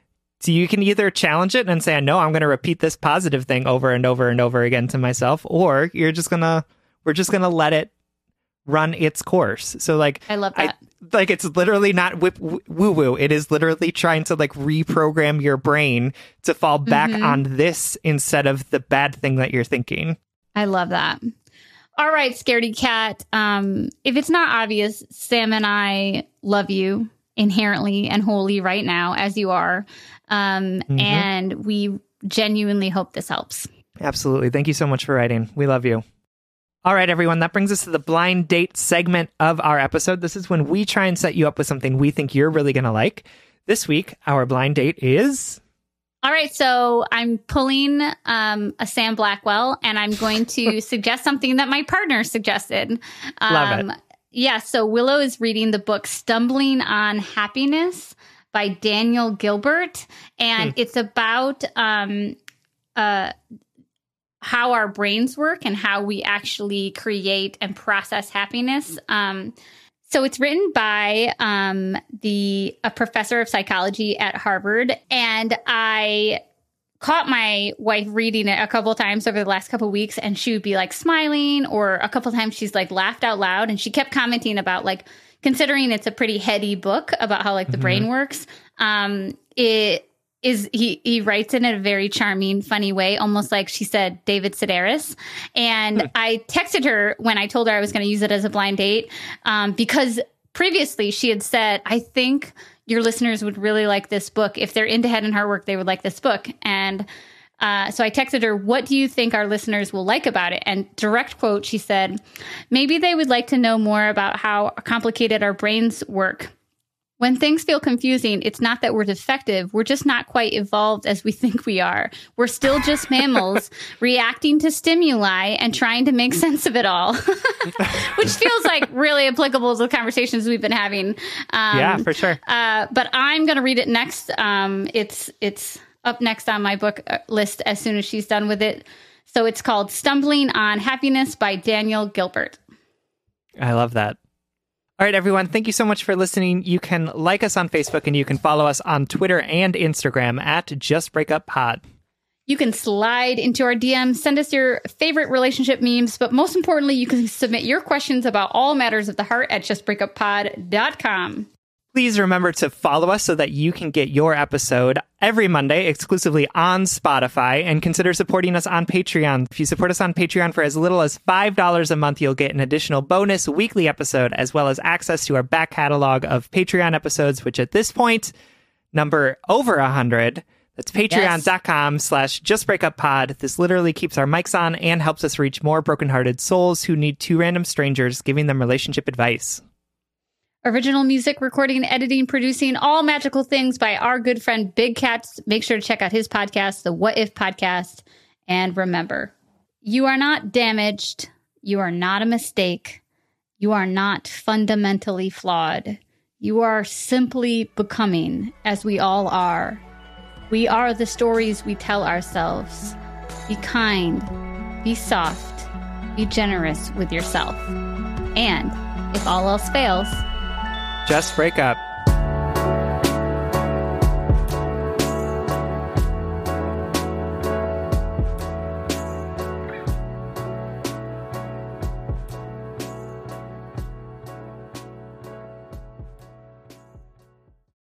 so you can either challenge it and say, no, I'm going to repeat this positive thing over and over and over again to myself, or you're just going to, we're just going to let it run its course. So, like, I love I that. like it's literally not whip woo woo. It is literally trying to like reprogram your brain to fall back Mm-hmm. on this instead of the bad thing that you're thinking. I love that. All right, scaredy cat. Um, if it's not obvious, Sam and I love you inherently and wholly right now as you are, um, and we genuinely hope this helps. Absolutely. Thank you so much for writing. We love you. All right, everyone. That brings us to the blind date segment of our episode. This is when we try and set you up with something we think you're really going to like. This week, our blind date is. All right, so I'm pulling um, a Sam Blackwell, and I'm going to suggest something that my partner suggested. Um, Love it. Yeah, so Willow is reading the book "Stumbling on Happiness" by Daniel Gilbert, and Hmm. it's about um, uh, how our brains work and how we actually create and process happiness. Um, so it's written by um, the a professor of psychology at Harvard, and I caught my wife reading it a couple times over the last couple weeks, and she would be like smiling, or a couple times she's like laughed out loud, and she kept commenting about like considering it's a pretty heady book about how like the brain works. Um, it is he he writes in a very charming, funny way, almost like she said David Sedaris. And I texted her when I told her I was going to use it as a blind date um, because previously she had said, I think your listeners would really like this book. If they're into head and heart work, they would like this book. And uh, so I texted her, What do you think our listeners will like about it? And direct quote, she said, Maybe they would like to know more about how complicated our brains work. When things feel confusing, it's not that we're defective. We're just not quite evolved as we think we are. We're still just mammals reacting to stimuli and trying to make sense of it all, which feels like really applicable to the conversations we've been having. Um, yeah, for sure. uh, but I'm going to read it next. Um, it's it's up next on my book uh, list as soon as she's done with it. So it's called Stumbling on Happiness by Daniel Gilbert. I love that. All right, everyone. Thank you so much for listening. You can like us on Facebook and you can follow us on Twitter and Instagram at Just Breakup Pod. You can slide into our DMs, send us your favorite relationship memes, but most importantly, you can submit your questions about all matters of the heart at justbreakuppod.com. Please remember to follow us so that you can get your episode every Monday exclusively on Spotify and consider supporting us on Patreon. If you support us on Patreon for as little as $5 a month, you'll get an additional bonus weekly episode as well as access to our back catalog of Patreon episodes, which at this point, number over 100. That's patreon.com slash justbreakuppod. This literally keeps our mics on and helps us reach more brokenhearted souls who need two random strangers giving them relationship advice. Original music, recording, editing, producing, all magical things by our good friend Big Cats. Make sure to check out his podcast, the What If Podcast. And remember, you are not damaged. You are not a mistake. You are not fundamentally flawed. You are simply becoming, as we all are. We are the stories we tell ourselves. Be kind, be soft, be generous with yourself. And if all else fails, just break up.